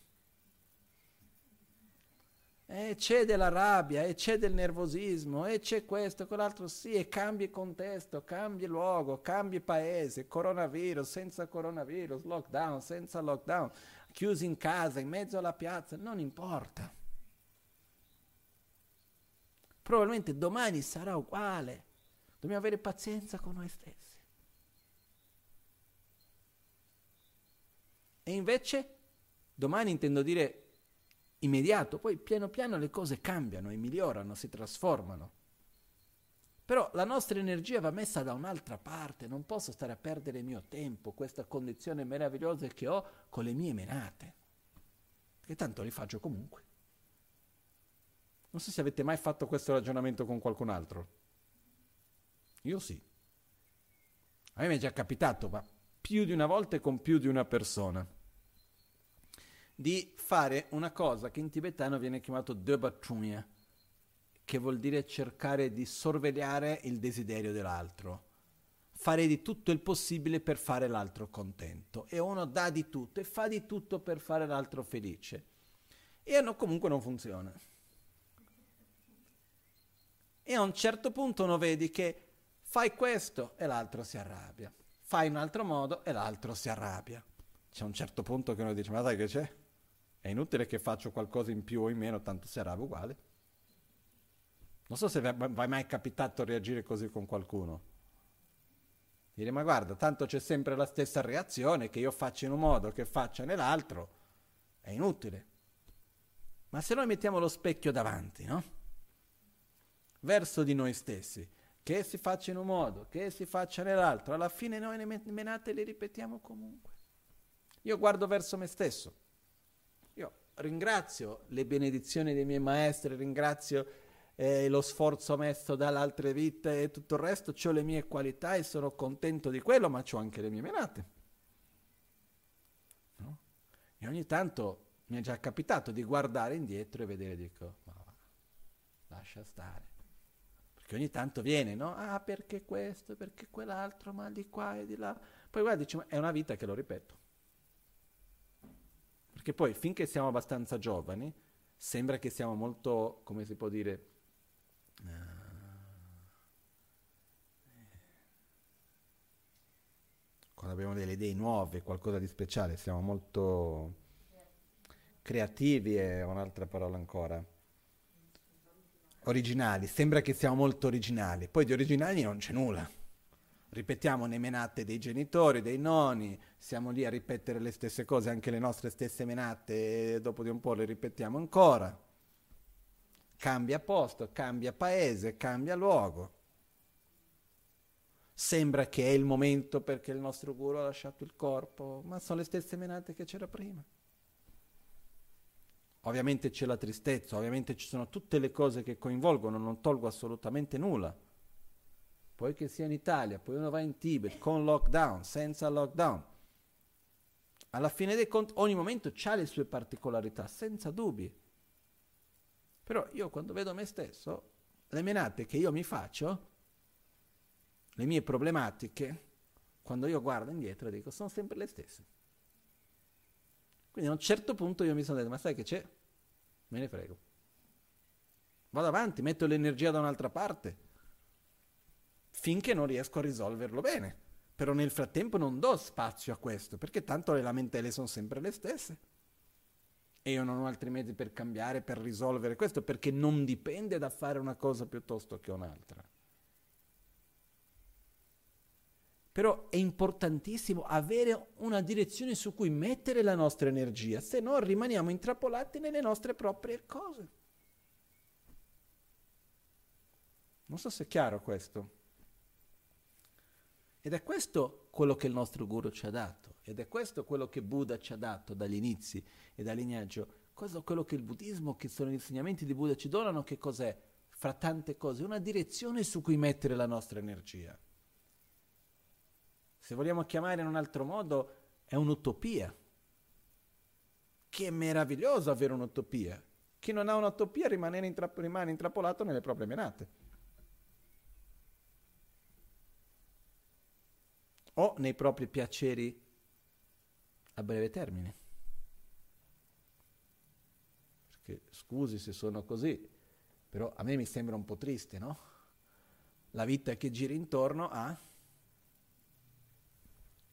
E c'è della rabbia, e c'è del nervosismo, e c'è questo, quell'altro, sì, e cambi contesto, cambi luogo, cambi paese, coronavirus, senza coronavirus, lockdown, senza lockdown, chiusi in casa, in mezzo alla piazza, non importa. Probabilmente domani sarà uguale. Dobbiamo avere pazienza con noi stessi. E invece, domani intendo dire immediato, poi piano piano le cose cambiano e migliorano, si trasformano. Però la nostra energia va messa da un'altra parte, non posso stare a perdere il mio tempo, questa condizione meravigliosa che ho con le mie menate, che tanto li faccio comunque. Non so se avete mai fatto questo ragionamento con qualcun altro. Io sì. A me è già capitato, ma più di una volta e con più di una persona di fare una cosa che in tibetano viene chiamato Debachunya, che vuol dire cercare di sorvegliare il desiderio dell'altro, fare di tutto il possibile per fare l'altro contento e uno dà di tutto e fa di tutto per fare l'altro felice e no, comunque non funziona. E a un certo punto uno vedi che fai questo e l'altro si arrabbia, fai in un altro modo e l'altro si arrabbia. C'è un certo punto che uno dice ma sai che c'è? È inutile che faccio qualcosa in più o in meno, tanto arrabbia uguale. Non so se vi è mai capitato reagire così con qualcuno. Dire ma guarda, tanto c'è sempre la stessa reazione, che io faccio in un modo, che faccia nell'altro, è inutile. Ma se noi mettiamo lo specchio davanti, no? Verso di noi stessi, che si faccia in un modo, che si faccia nell'altro, alla fine noi le menate le ripetiamo comunque. Io guardo verso me stesso. Io ringrazio le benedizioni dei miei maestri, ringrazio eh, lo sforzo messo dalle altre vite e tutto il resto, ho le mie qualità e sono contento di quello, ma ho anche le mie menate. No? E ogni tanto mi è già capitato di guardare indietro e vedere, dico, ma va, lascia stare. Perché ogni tanto viene, no? Ah, perché questo, perché quell'altro, ma di qua e di là. Poi guarda, dici, ma è una vita che lo ripeto. Perché poi, finché siamo abbastanza giovani, sembra che siamo molto, come si può dire, quando abbiamo delle idee nuove, qualcosa di speciale, siamo molto creativi è un'altra parola ancora. Originali, sembra che siamo molto originali, poi di originali non c'è nulla. Ripetiamo le menate dei genitori, dei nonni, siamo lì a ripetere le stesse cose, anche le nostre stesse menate, e dopo di un po' le ripetiamo ancora cambia posto, cambia paese, cambia luogo. Sembra che è il momento perché il nostro guru ha lasciato il corpo, ma sono le stesse menate che c'era prima. Ovviamente c'è la tristezza, ovviamente ci sono tutte le cose che coinvolgono, non tolgo assolutamente nulla. Poi che sia in Italia, poi uno va in Tibet con lockdown, senza lockdown. Alla fine dei conti ogni momento ha le sue particolarità, senza dubbi. Però io quando vedo me stesso, le menate che io mi faccio, le mie problematiche, quando io guardo indietro dico, sono sempre le stesse. Quindi a un certo punto io mi sono detto, ma sai che c'è? Me ne frego. Vado avanti, metto l'energia da un'altra parte, finché non riesco a risolverlo bene. Però nel frattempo non do spazio a questo, perché tanto le lamentele sono sempre le stesse e io non ho altri mezzi per cambiare, per risolvere questo, perché non dipende da fare una cosa piuttosto che un'altra. Però è importantissimo avere una direzione su cui mettere la nostra energia, se no rimaniamo intrappolati nelle nostre proprie cose. Non so se è chiaro questo. Ed è questo quello che il nostro guru ci ha dato, ed è questo quello che Buddha ci ha dato dagli inizi e dal lignaggio. Quello che il buddismo, che sono gli insegnamenti di Buddha ci donano, che cos'è? Fra tante cose, una direzione su cui mettere la nostra energia. Se vogliamo chiamare in un altro modo, è un'utopia. Che è meraviglioso avere un'utopia. Chi non ha un'utopia rimane intrappolato nelle proprie menate. O nei propri piaceri a breve termine. Perché scusi se sono così, però a me mi sembra un po' triste, no? La vita che gira intorno a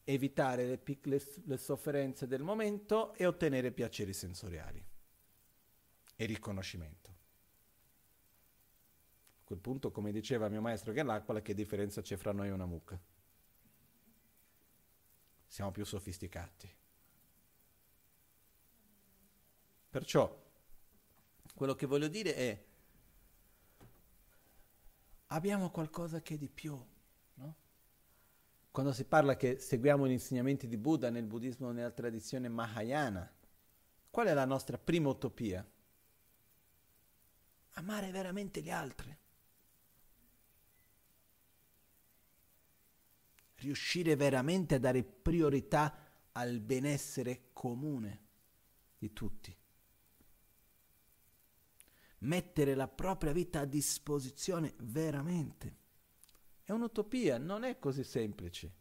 evitare le, piccole, le sofferenze del momento e ottenere piaceri sensoriali e riconoscimento. A quel punto, come diceva mio maestro che l'acqua, che differenza c'è fra noi e una mucca? Siamo più sofisticati. Perciò quello che voglio dire è abbiamo qualcosa che è di più, no? Quando si parla che seguiamo gli insegnamenti di Buddha nel buddismo nella tradizione Mahayana, qual è la nostra prima utopia? Amare veramente gli altri. Riuscire veramente a dare priorità al benessere comune di tutti. mettere la propria vita a disposizione veramente. È un'utopia, non è così semplice.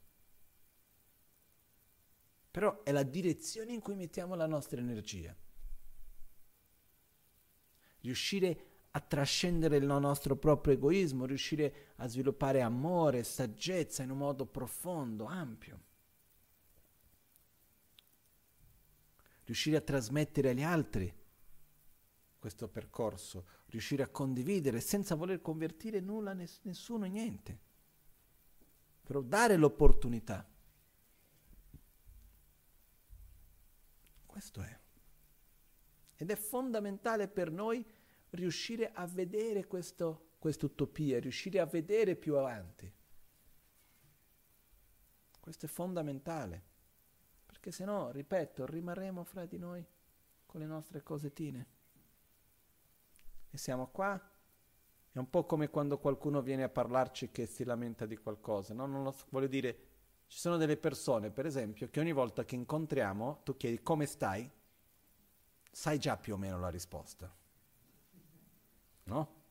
Però è la direzione in cui mettiamo la nostra energia. Riuscire a trascendere il nostro proprio egoismo, riuscire a sviluppare amore, saggezza in un modo profondo, ampio. Riuscire a trasmettere agli altri questo percorso, riuscire a condividere senza voler convertire nulla, nessuno, niente però dare l'opportunità. Questo è. Ed è fondamentale per noi riuscire a vedere questa utopia, riuscire a vedere più avanti. Questo è fondamentale, perché se no, ripeto, rimarremo fra di noi con le nostre cosettine. E siamo qua è un po' come quando qualcuno viene a parlarci che si lamenta di qualcosa, no? Non lo so, voglio dire, ci sono delle persone, per esempio, che ogni volta che incontriamo, tu chiedi come stai, sai già più o meno la risposta. No?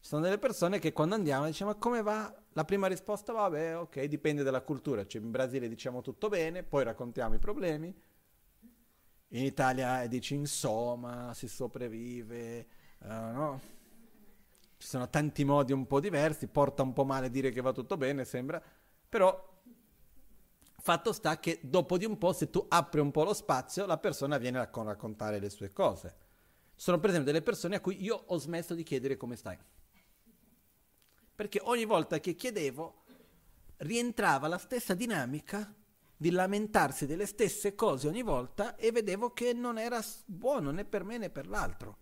Ci sono delle persone che quando andiamo diciamo ma come va? La prima risposta va, beh, ok, dipende dalla cultura. Cioè, in Brasile diciamo tutto bene, poi raccontiamo i problemi. In Italia dici insomma, si sopravvive, uh, no? Ci sono tanti modi un po' diversi, porta un po' male dire che va tutto bene, sembra, però fatto sta che dopo di un po', se tu apri un po' lo spazio, la persona viene a raccontare le sue cose. Sono per esempio delle persone a cui io ho smesso di chiedere come stai. Perché ogni volta che chiedevo rientrava la stessa dinamica di lamentarsi delle stesse cose ogni volta e vedevo che non era buono né per me né per l'altro.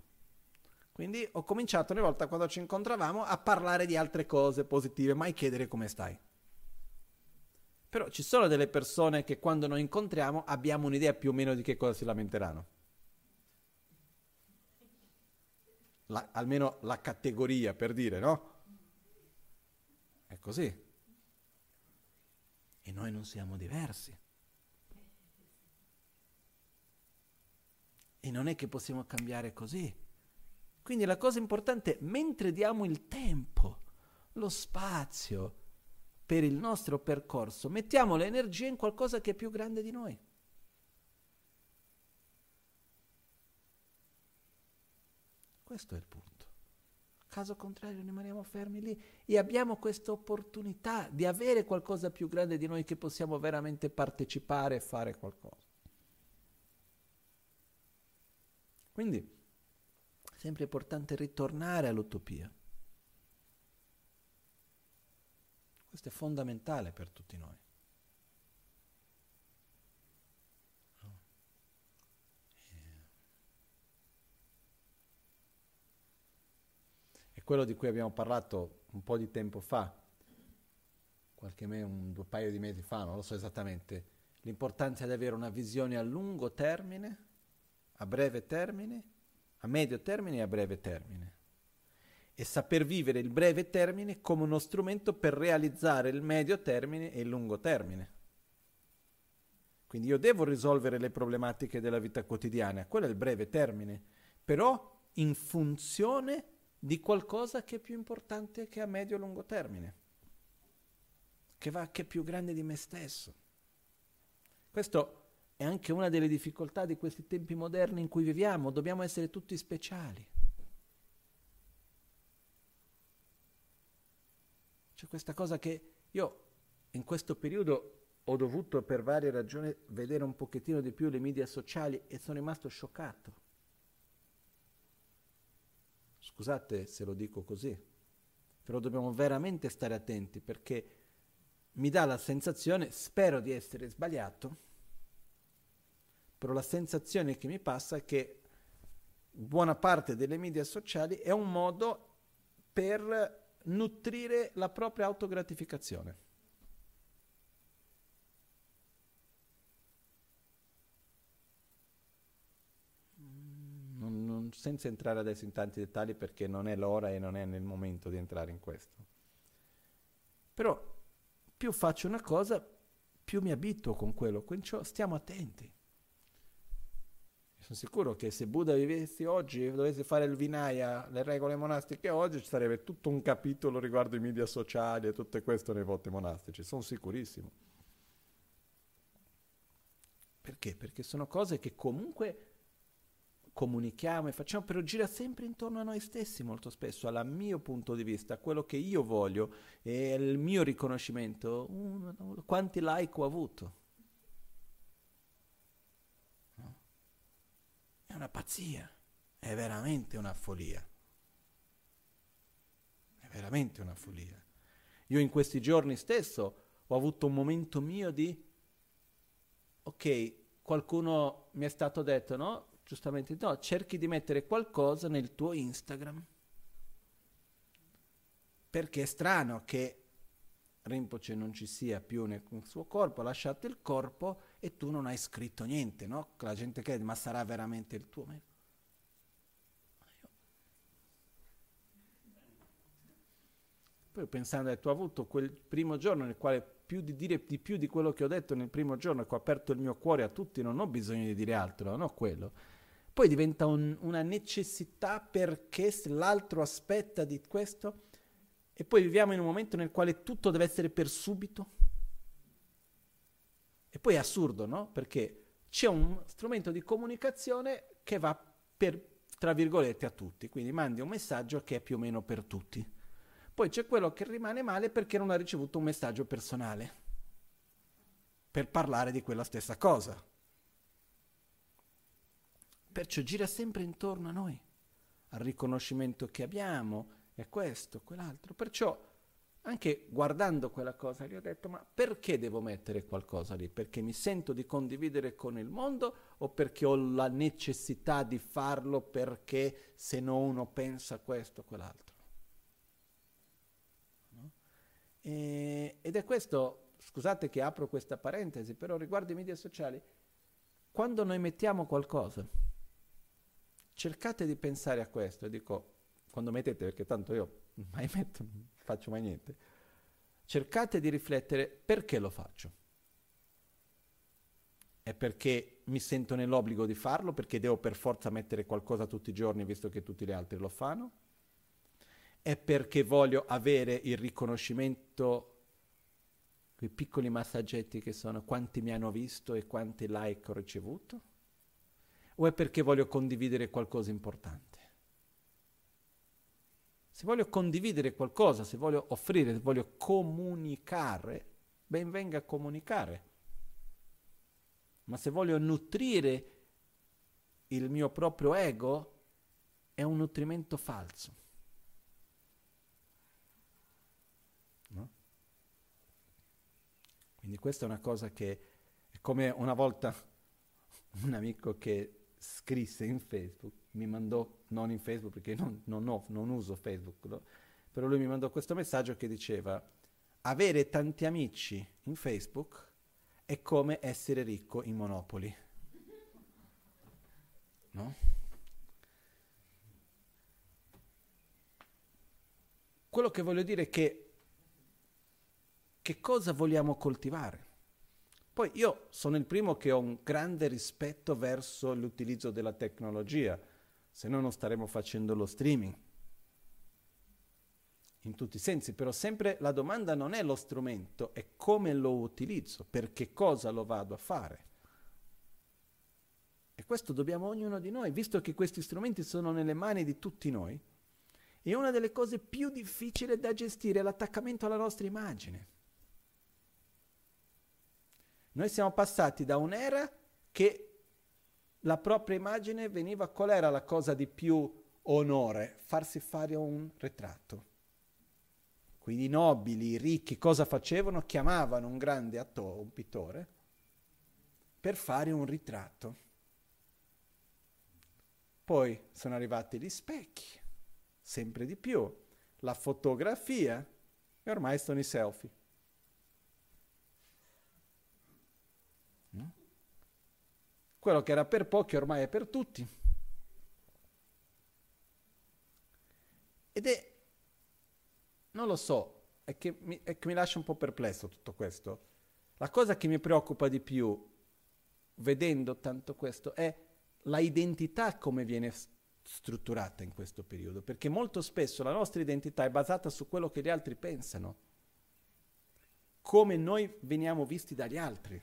Quindi ho cominciato ogni volta quando ci incontravamo a parlare di altre cose positive, mai chiedere come stai. Però ci sono delle persone che quando noi incontriamo abbiamo un'idea più o meno di che cosa si lamenteranno. La, almeno la categoria per dire, no? È così. E noi non siamo diversi. E non è che possiamo cambiare così. Quindi la cosa importante è, mentre diamo il tempo, lo spazio per il nostro percorso, mettiamo l'energia in qualcosa che è più grande di noi. Questo è il punto. Caso contrario rimaniamo fermi lì e abbiamo questa opportunità di avere qualcosa più grande di noi che possiamo veramente partecipare e fare qualcosa. Quindi sempre importante ritornare all'utopia. Questo è fondamentale per tutti noi. Quello di cui abbiamo parlato un po' di tempo fa, qualche me, un, un paio di mesi fa, non lo so esattamente, l'importanza di avere una visione a lungo termine, a breve termine a medio termine e a breve termine. E saper vivere il breve termine come uno strumento per realizzare il medio termine e il lungo termine. Quindi io devo risolvere le problematiche della vita quotidiana, quello è il breve termine, però in funzione di qualcosa che è più importante che a medio e lungo termine, che, va, che è più grande di me stesso. Questo è anche una delle difficoltà di questi tempi moderni in cui viviamo, dobbiamo essere tutti speciali. C'è questa cosa che io in questo periodo ho dovuto per varie ragioni vedere un pochettino di più le media sociali e sono rimasto scioccato. Scusate se lo dico così, però dobbiamo veramente stare attenti perché mi dà la sensazione, spero di essere sbagliato, però la sensazione che mi passa è che buona parte delle media sociali è un modo per nutrire la propria autogratificazione. Non, non, senza entrare adesso in tanti dettagli perché non è l'ora e non è nel momento di entrare in questo. Però più faccio una cosa, più mi abituo con quello, quindi stiamo attenti Sono sicuro che se Buddha vivessi oggi dovesse fare il Vinaya, le regole monastiche oggi, ci sarebbe tutto un capitolo riguardo i media sociali e tutto questo nei voti monastici, sono sicurissimo. Perché? Perché sono cose che comunque comunichiamo e facciamo, però gira sempre intorno a noi stessi molto spesso, al mio punto di vista, a quello che io voglio e il mio riconoscimento. Quanti like ho avuto? È una pazzia, è veramente una follia. È veramente una follia. Io in questi giorni stesso ho avuto un momento mio di, ok, qualcuno mi è stato detto, no? Giustamente, no, cerchi di mettere qualcosa nel tuo Instagram. Perché è strano che Rinpoche non ci sia più nel suo corpo, ha lasciato il corpo e tu non hai scritto niente, no? La gente crede, ma sarà veramente il tuo? Poi pensando, tu hai avuto quel primo giorno nel quale più di dire di più di quello che ho detto nel primo giorno, che ho aperto il mio cuore a tutti, non ho bisogno di dire altro, non ho quello. Poi diventa un, una necessità perché se l'altro aspetta di questo, e poi viviamo in un momento nel quale tutto deve essere per subito. E poi è assurdo, no? Perché c'è un strumento di comunicazione che va per, tra virgolette, a tutti. Quindi mandi un messaggio che è più o meno per tutti. Poi c'è quello che rimane male perché non ha ricevuto un messaggio personale per parlare di quella stessa cosa. Perciò gira sempre intorno a noi, al riconoscimento che abbiamo, è questo, quell'altro. Perciò, anche guardando quella cosa, gli ho detto, ma perché devo mettere qualcosa lì? Perché mi sento di condividere con il mondo o perché ho la necessità di farlo perché se no uno pensa questo o quell'altro? No? E, ed è questo, scusate che apro questa parentesi, però riguardo i media sociali, quando noi mettiamo qualcosa, cercate di pensare a questo, e dico, quando mettete, perché tanto io mai metto, non faccio mai niente, cercate di riflettere perché lo faccio. È perché mi sento nell'obbligo di farlo, perché devo per forza mettere qualcosa tutti i giorni visto che tutti gli altri lo fanno? È perché voglio avere il riconoscimento, quei piccoli massaggetti che sono quanti mi hanno visto e quanti like ho ricevuto? O è perché voglio condividere qualcosa importante? Se voglio condividere qualcosa, se voglio offrire, se voglio comunicare, ben venga a comunicare. Ma se voglio nutrire il mio proprio ego, è un nutrimento falso. No? Quindi questa è una cosa che è come una volta un amico che scrisse in Facebook mi mandò, non in Facebook perché non, non, ho, non uso Facebook, no? però lui mi mandò questo messaggio che diceva avere tanti amici in Facebook è come essere ricco in Monopoli. No? Quello che voglio dire è che che cosa vogliamo coltivare? Poi io sono il primo che ho un grande rispetto verso l'utilizzo della tecnologia se no non staremo facendo lo streaming. In tutti i sensi, però sempre la domanda non è lo strumento, è come lo utilizzo, per che cosa lo vado a fare. E questo dobbiamo ognuno di noi, visto che questi strumenti sono nelle mani di tutti noi. E una delle cose più difficili da gestire è l'attaccamento alla nostra immagine. Noi siamo passati da un'era che la propria immagine veniva, qual era la cosa di più onore? Farsi fare un ritratto. Quindi i nobili, i ricchi, cosa facevano? Chiamavano un grande attore, un pittore, per fare un ritratto. Poi sono arrivati gli specchi, sempre di più, la fotografia e ormai sono i selfie. Quello che era per pochi ormai è per tutti. Ed è, non lo so, è che, mi, è che mi lascia un po' perplesso tutto questo. La cosa che mi preoccupa di più, vedendo tanto questo, è la identità come viene strutturata in questo periodo, perché molto spesso la nostra identità è basata su quello che gli altri pensano, come noi veniamo visti dagli altri,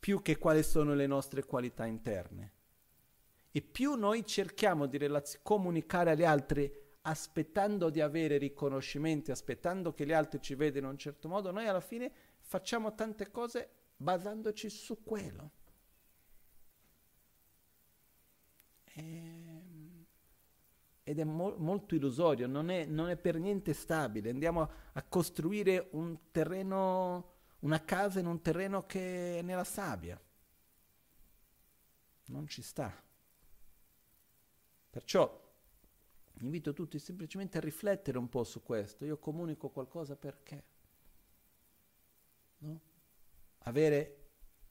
più che quali sono le nostre qualità interne. E più noi cerchiamo di relaz- comunicare agli altri aspettando di avere riconoscimenti, aspettando che gli altri ci vedano in un certo modo, noi alla fine facciamo tante cose basandoci su quello. E... Ehm, ed è mo- molto illusorio, non è, non è, per niente stabile. Andiamo a, a costruire un terreno, una casa in un terreno che è nella sabbia. Non ci sta. Perciò invito tutti semplicemente a riflettere un po' su questo. Io comunico qualcosa perché? No? Avere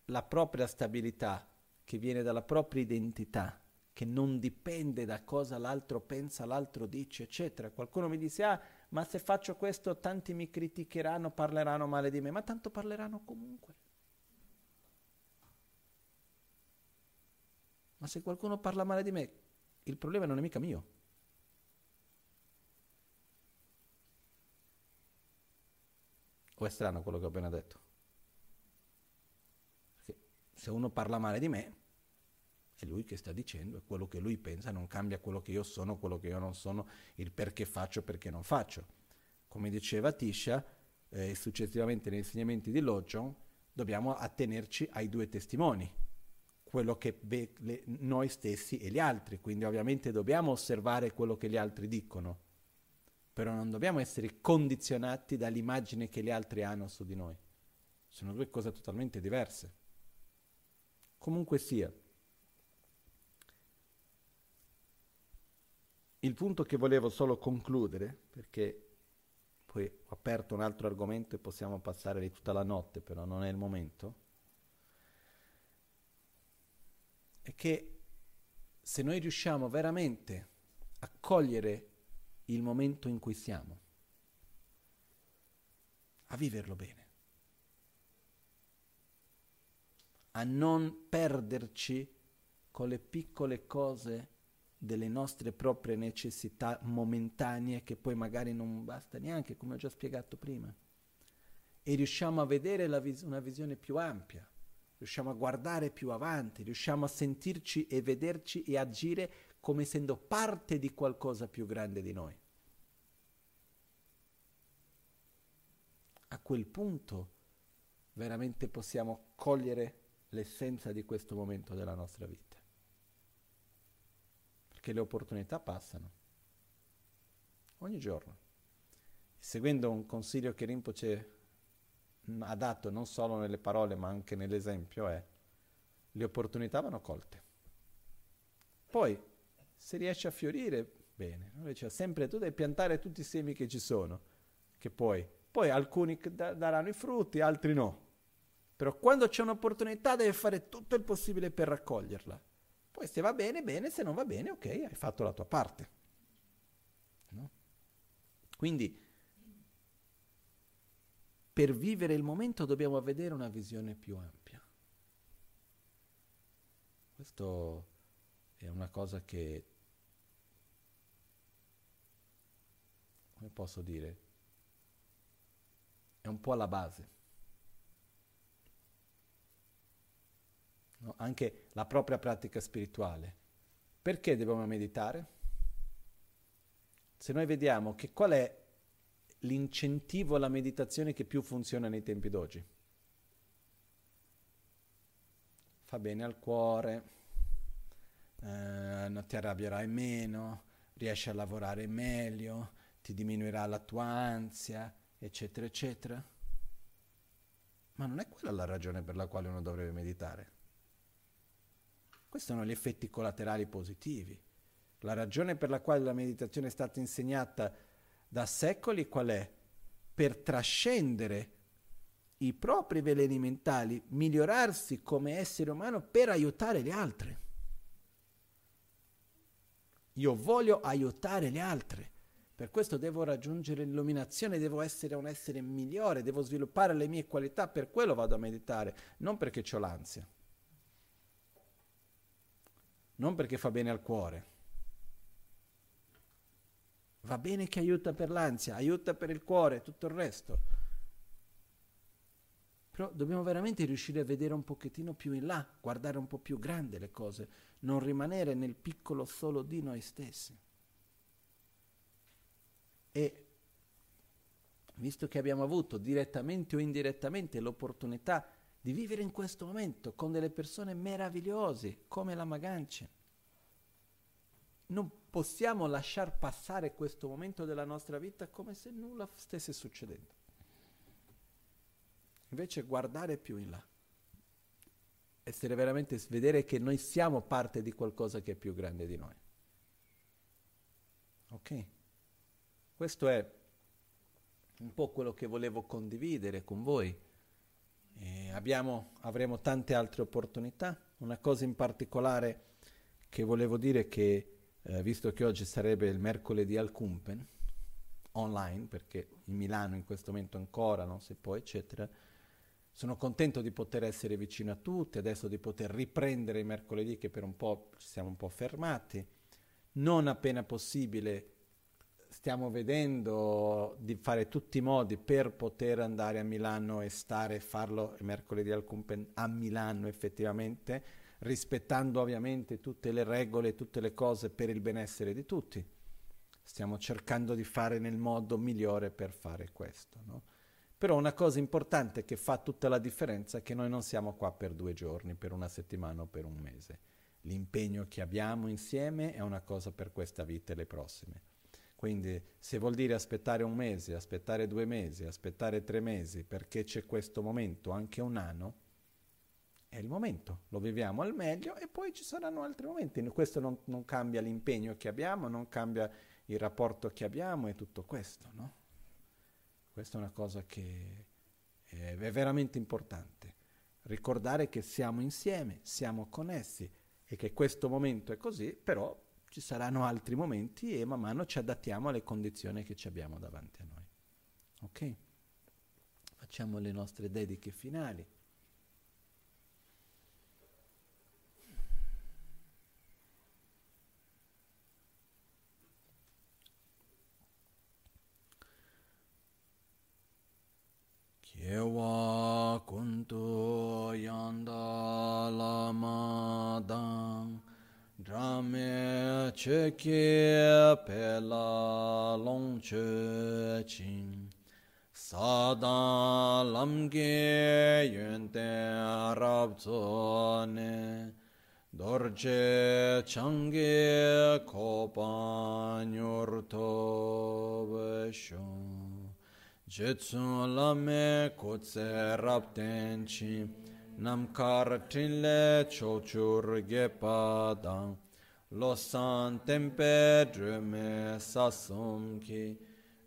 la propria stabilità che viene dalla propria identità, che non dipende da cosa l'altro pensa, l'altro dice, eccetera. Qualcuno mi dice, ah, ma se faccio questo tanti mi criticheranno, parleranno male di me, ma tanto parleranno comunque. Ma se qualcuno parla male di me, il problema non è mica mio. O è strano quello che ho appena detto? Perché se uno parla male di me, è lui che sta dicendo, è quello che lui pensa, non cambia quello che io sono, quello che io non sono, il perché faccio, perché non faccio. Come diceva Tisha, eh, successivamente negli insegnamenti di Lojon, dobbiamo attenerci ai due testimoni, quello che be- le, noi stessi e gli altri, quindi ovviamente dobbiamo osservare quello che gli altri dicono però non dobbiamo essere condizionati dall'immagine che gli altri hanno su di noi. Sono due cose totalmente diverse. Comunque sia, il punto che volevo solo concludere, perché poi ho aperto un altro argomento e possiamo passare lì tutta la notte, però non è il momento, è che se noi riusciamo veramente a cogliere il momento in cui siamo, a viverlo bene, a non perderci con le piccole cose delle nostre proprie necessità momentanee che poi magari non basta neanche, come ho già spiegato prima. E riusciamo a vedere vis- una visione più ampia, riusciamo a guardare più avanti, riusciamo a sentirci e vederci e agire come essendo parte di qualcosa più grande di noi. A quel punto veramente possiamo cogliere l'essenza di questo momento della nostra vita. Perché le opportunità passano ogni giorno. Seguendo un consiglio che Rinpoche ha dato non solo nelle parole ma anche nell'esempio è le opportunità vanno colte. Poi se riesce a fiorire, bene. Invece sempre tu devi piantare tutti i semi che ci sono, che poi, poi alcuni da- daranno i frutti, altri no. Però quando c'è un'opportunità devi fare tutto il possibile per raccoglierla. Poi se va bene, bene, se non va bene, ok, hai fatto la tua parte. No? Quindi per vivere il momento dobbiamo vedere una visione più ampia. Questo è una cosa che, come posso dire, è un po' alla base. No? Anche la propria pratica spirituale. Perché dobbiamo meditare? Se noi vediamo che qual è l'incentivo alla meditazione che più funziona nei tempi d'oggi. Fa bene al cuore, eh, non ti arrabbierai meno, riesci a lavorare meglio, ti diminuirà la tua ansia, eccetera, eccetera. Ma non è quella la ragione per la quale uno dovrebbe meditare. Questi sono gli effetti collaterali positivi. La ragione per la quale la meditazione è stata insegnata da secoli qual è? Per trascendere i propri veleni mentali, migliorarsi come essere umano per aiutare gli altri. Io voglio aiutare gli altri. Per questo devo raggiungere l'illuminazione, devo essere un essere migliore, devo sviluppare le mie qualità, per quello vado a meditare, non perché ho l'ansia. Non perché fa bene al cuore. Va bene che aiuta per l'ansia, aiuta per il cuore, tutto il resto. Però dobbiamo veramente riuscire a vedere un pochettino più in là, guardare un po' più grande le cose, non rimanere nel piccolo solo di noi stessi. E visto che abbiamo avuto direttamente o indirettamente l'opportunità di vivere in questo momento con delle persone meravigliose come la Magancia, non possiamo lasciar passare questo momento della nostra vita come se nulla stesse succedendo. Invece guardare più in là, essere veramente, vedere che noi siamo parte di qualcosa che è più grande di noi. Ok? Questo è un po' quello che volevo condividere con voi. Abbiamo, avremo tante altre opportunità. Una cosa in particolare che volevo dire che, eh, visto che oggi sarebbe il mercoledì al Kumpen, online, perché in Milano in questo momento ancora non si può, eccetera, sono contento di poter essere vicino a tutti, adesso di poter riprendere i mercoledì che per un po' ci siamo un po' fermati. Non appena possibile stiamo vedendo di fare tutti i modi per poter andare a Milano e stare e farlo mercoledì al Cumpen a Milano effettivamente, rispettando ovviamente tutte le regole, tutte le cose per il benessere di tutti. Stiamo cercando di fare nel modo migliore per fare questo. No? Però una cosa importante che fa tutta la differenza è che noi non siamo qua per due giorni, per una settimana o per un mese. L'impegno che abbiamo insieme è una cosa per questa vita e le prossime. Quindi se vuol dire aspettare un mese, aspettare due mesi, aspettare tre mesi, perché c'è questo momento, anche un anno, è il momento, lo viviamo al meglio e poi ci saranno altri momenti. Questo non, non cambia l'impegno che abbiamo, non cambia il rapporto che abbiamo e tutto questo, no? Questa è una cosa che è, è veramente importante. Ricordare che siamo insieme, siamo connessi e che questo momento è così, però ci saranno altri momenti e man mano ci adattiamo alle condizioni che ci abbiamo davanti a noi. Ok? Facciamo le nostre dediche finali. Kyewa kuntu yanda lamadang Drame che che pe la long che ching Sada lam ge yun te rab tso ne Dorje change ko pa nyur to vesho Jetsu lame kutse rab ten ching nam kar trinle chochur ge padang lo san tempe drume sasum ki.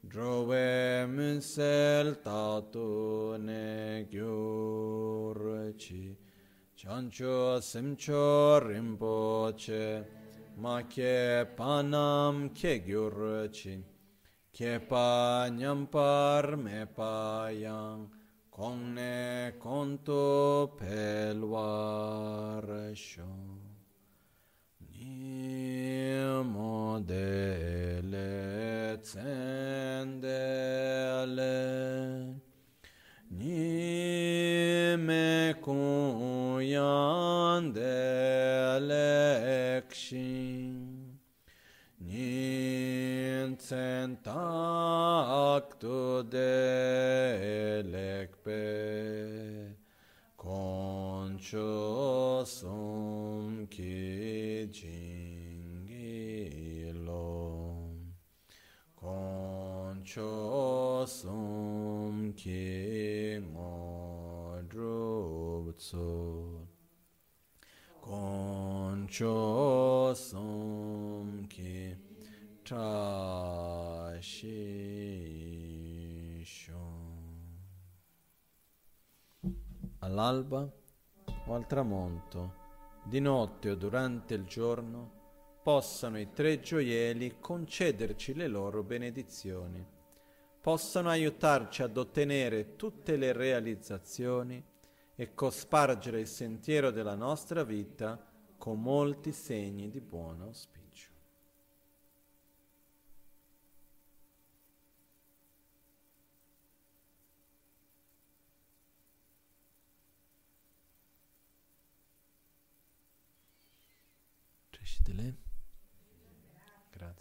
Drove munsel tatu ne gyur chi. Chancho simcho rimpoche ma ke panam ke gyur chi. Ke pa nyampar me pa yang Kongne konto pelvarasho Nimo dele tsendele Nime kuyandele ekshin Incentactu delecpe Conciosum cingilo Conciosum cingodruptur ngodrubtsu Concho sum ki All'alba o al tramonto, di notte o durante il giorno, possano i tre gioielli concederci le loro benedizioni, possano aiutarci ad ottenere tutte le realizzazioni e cospargere il sentiero della nostra vita con molti segni di buon auspicio. Cześć, tyle.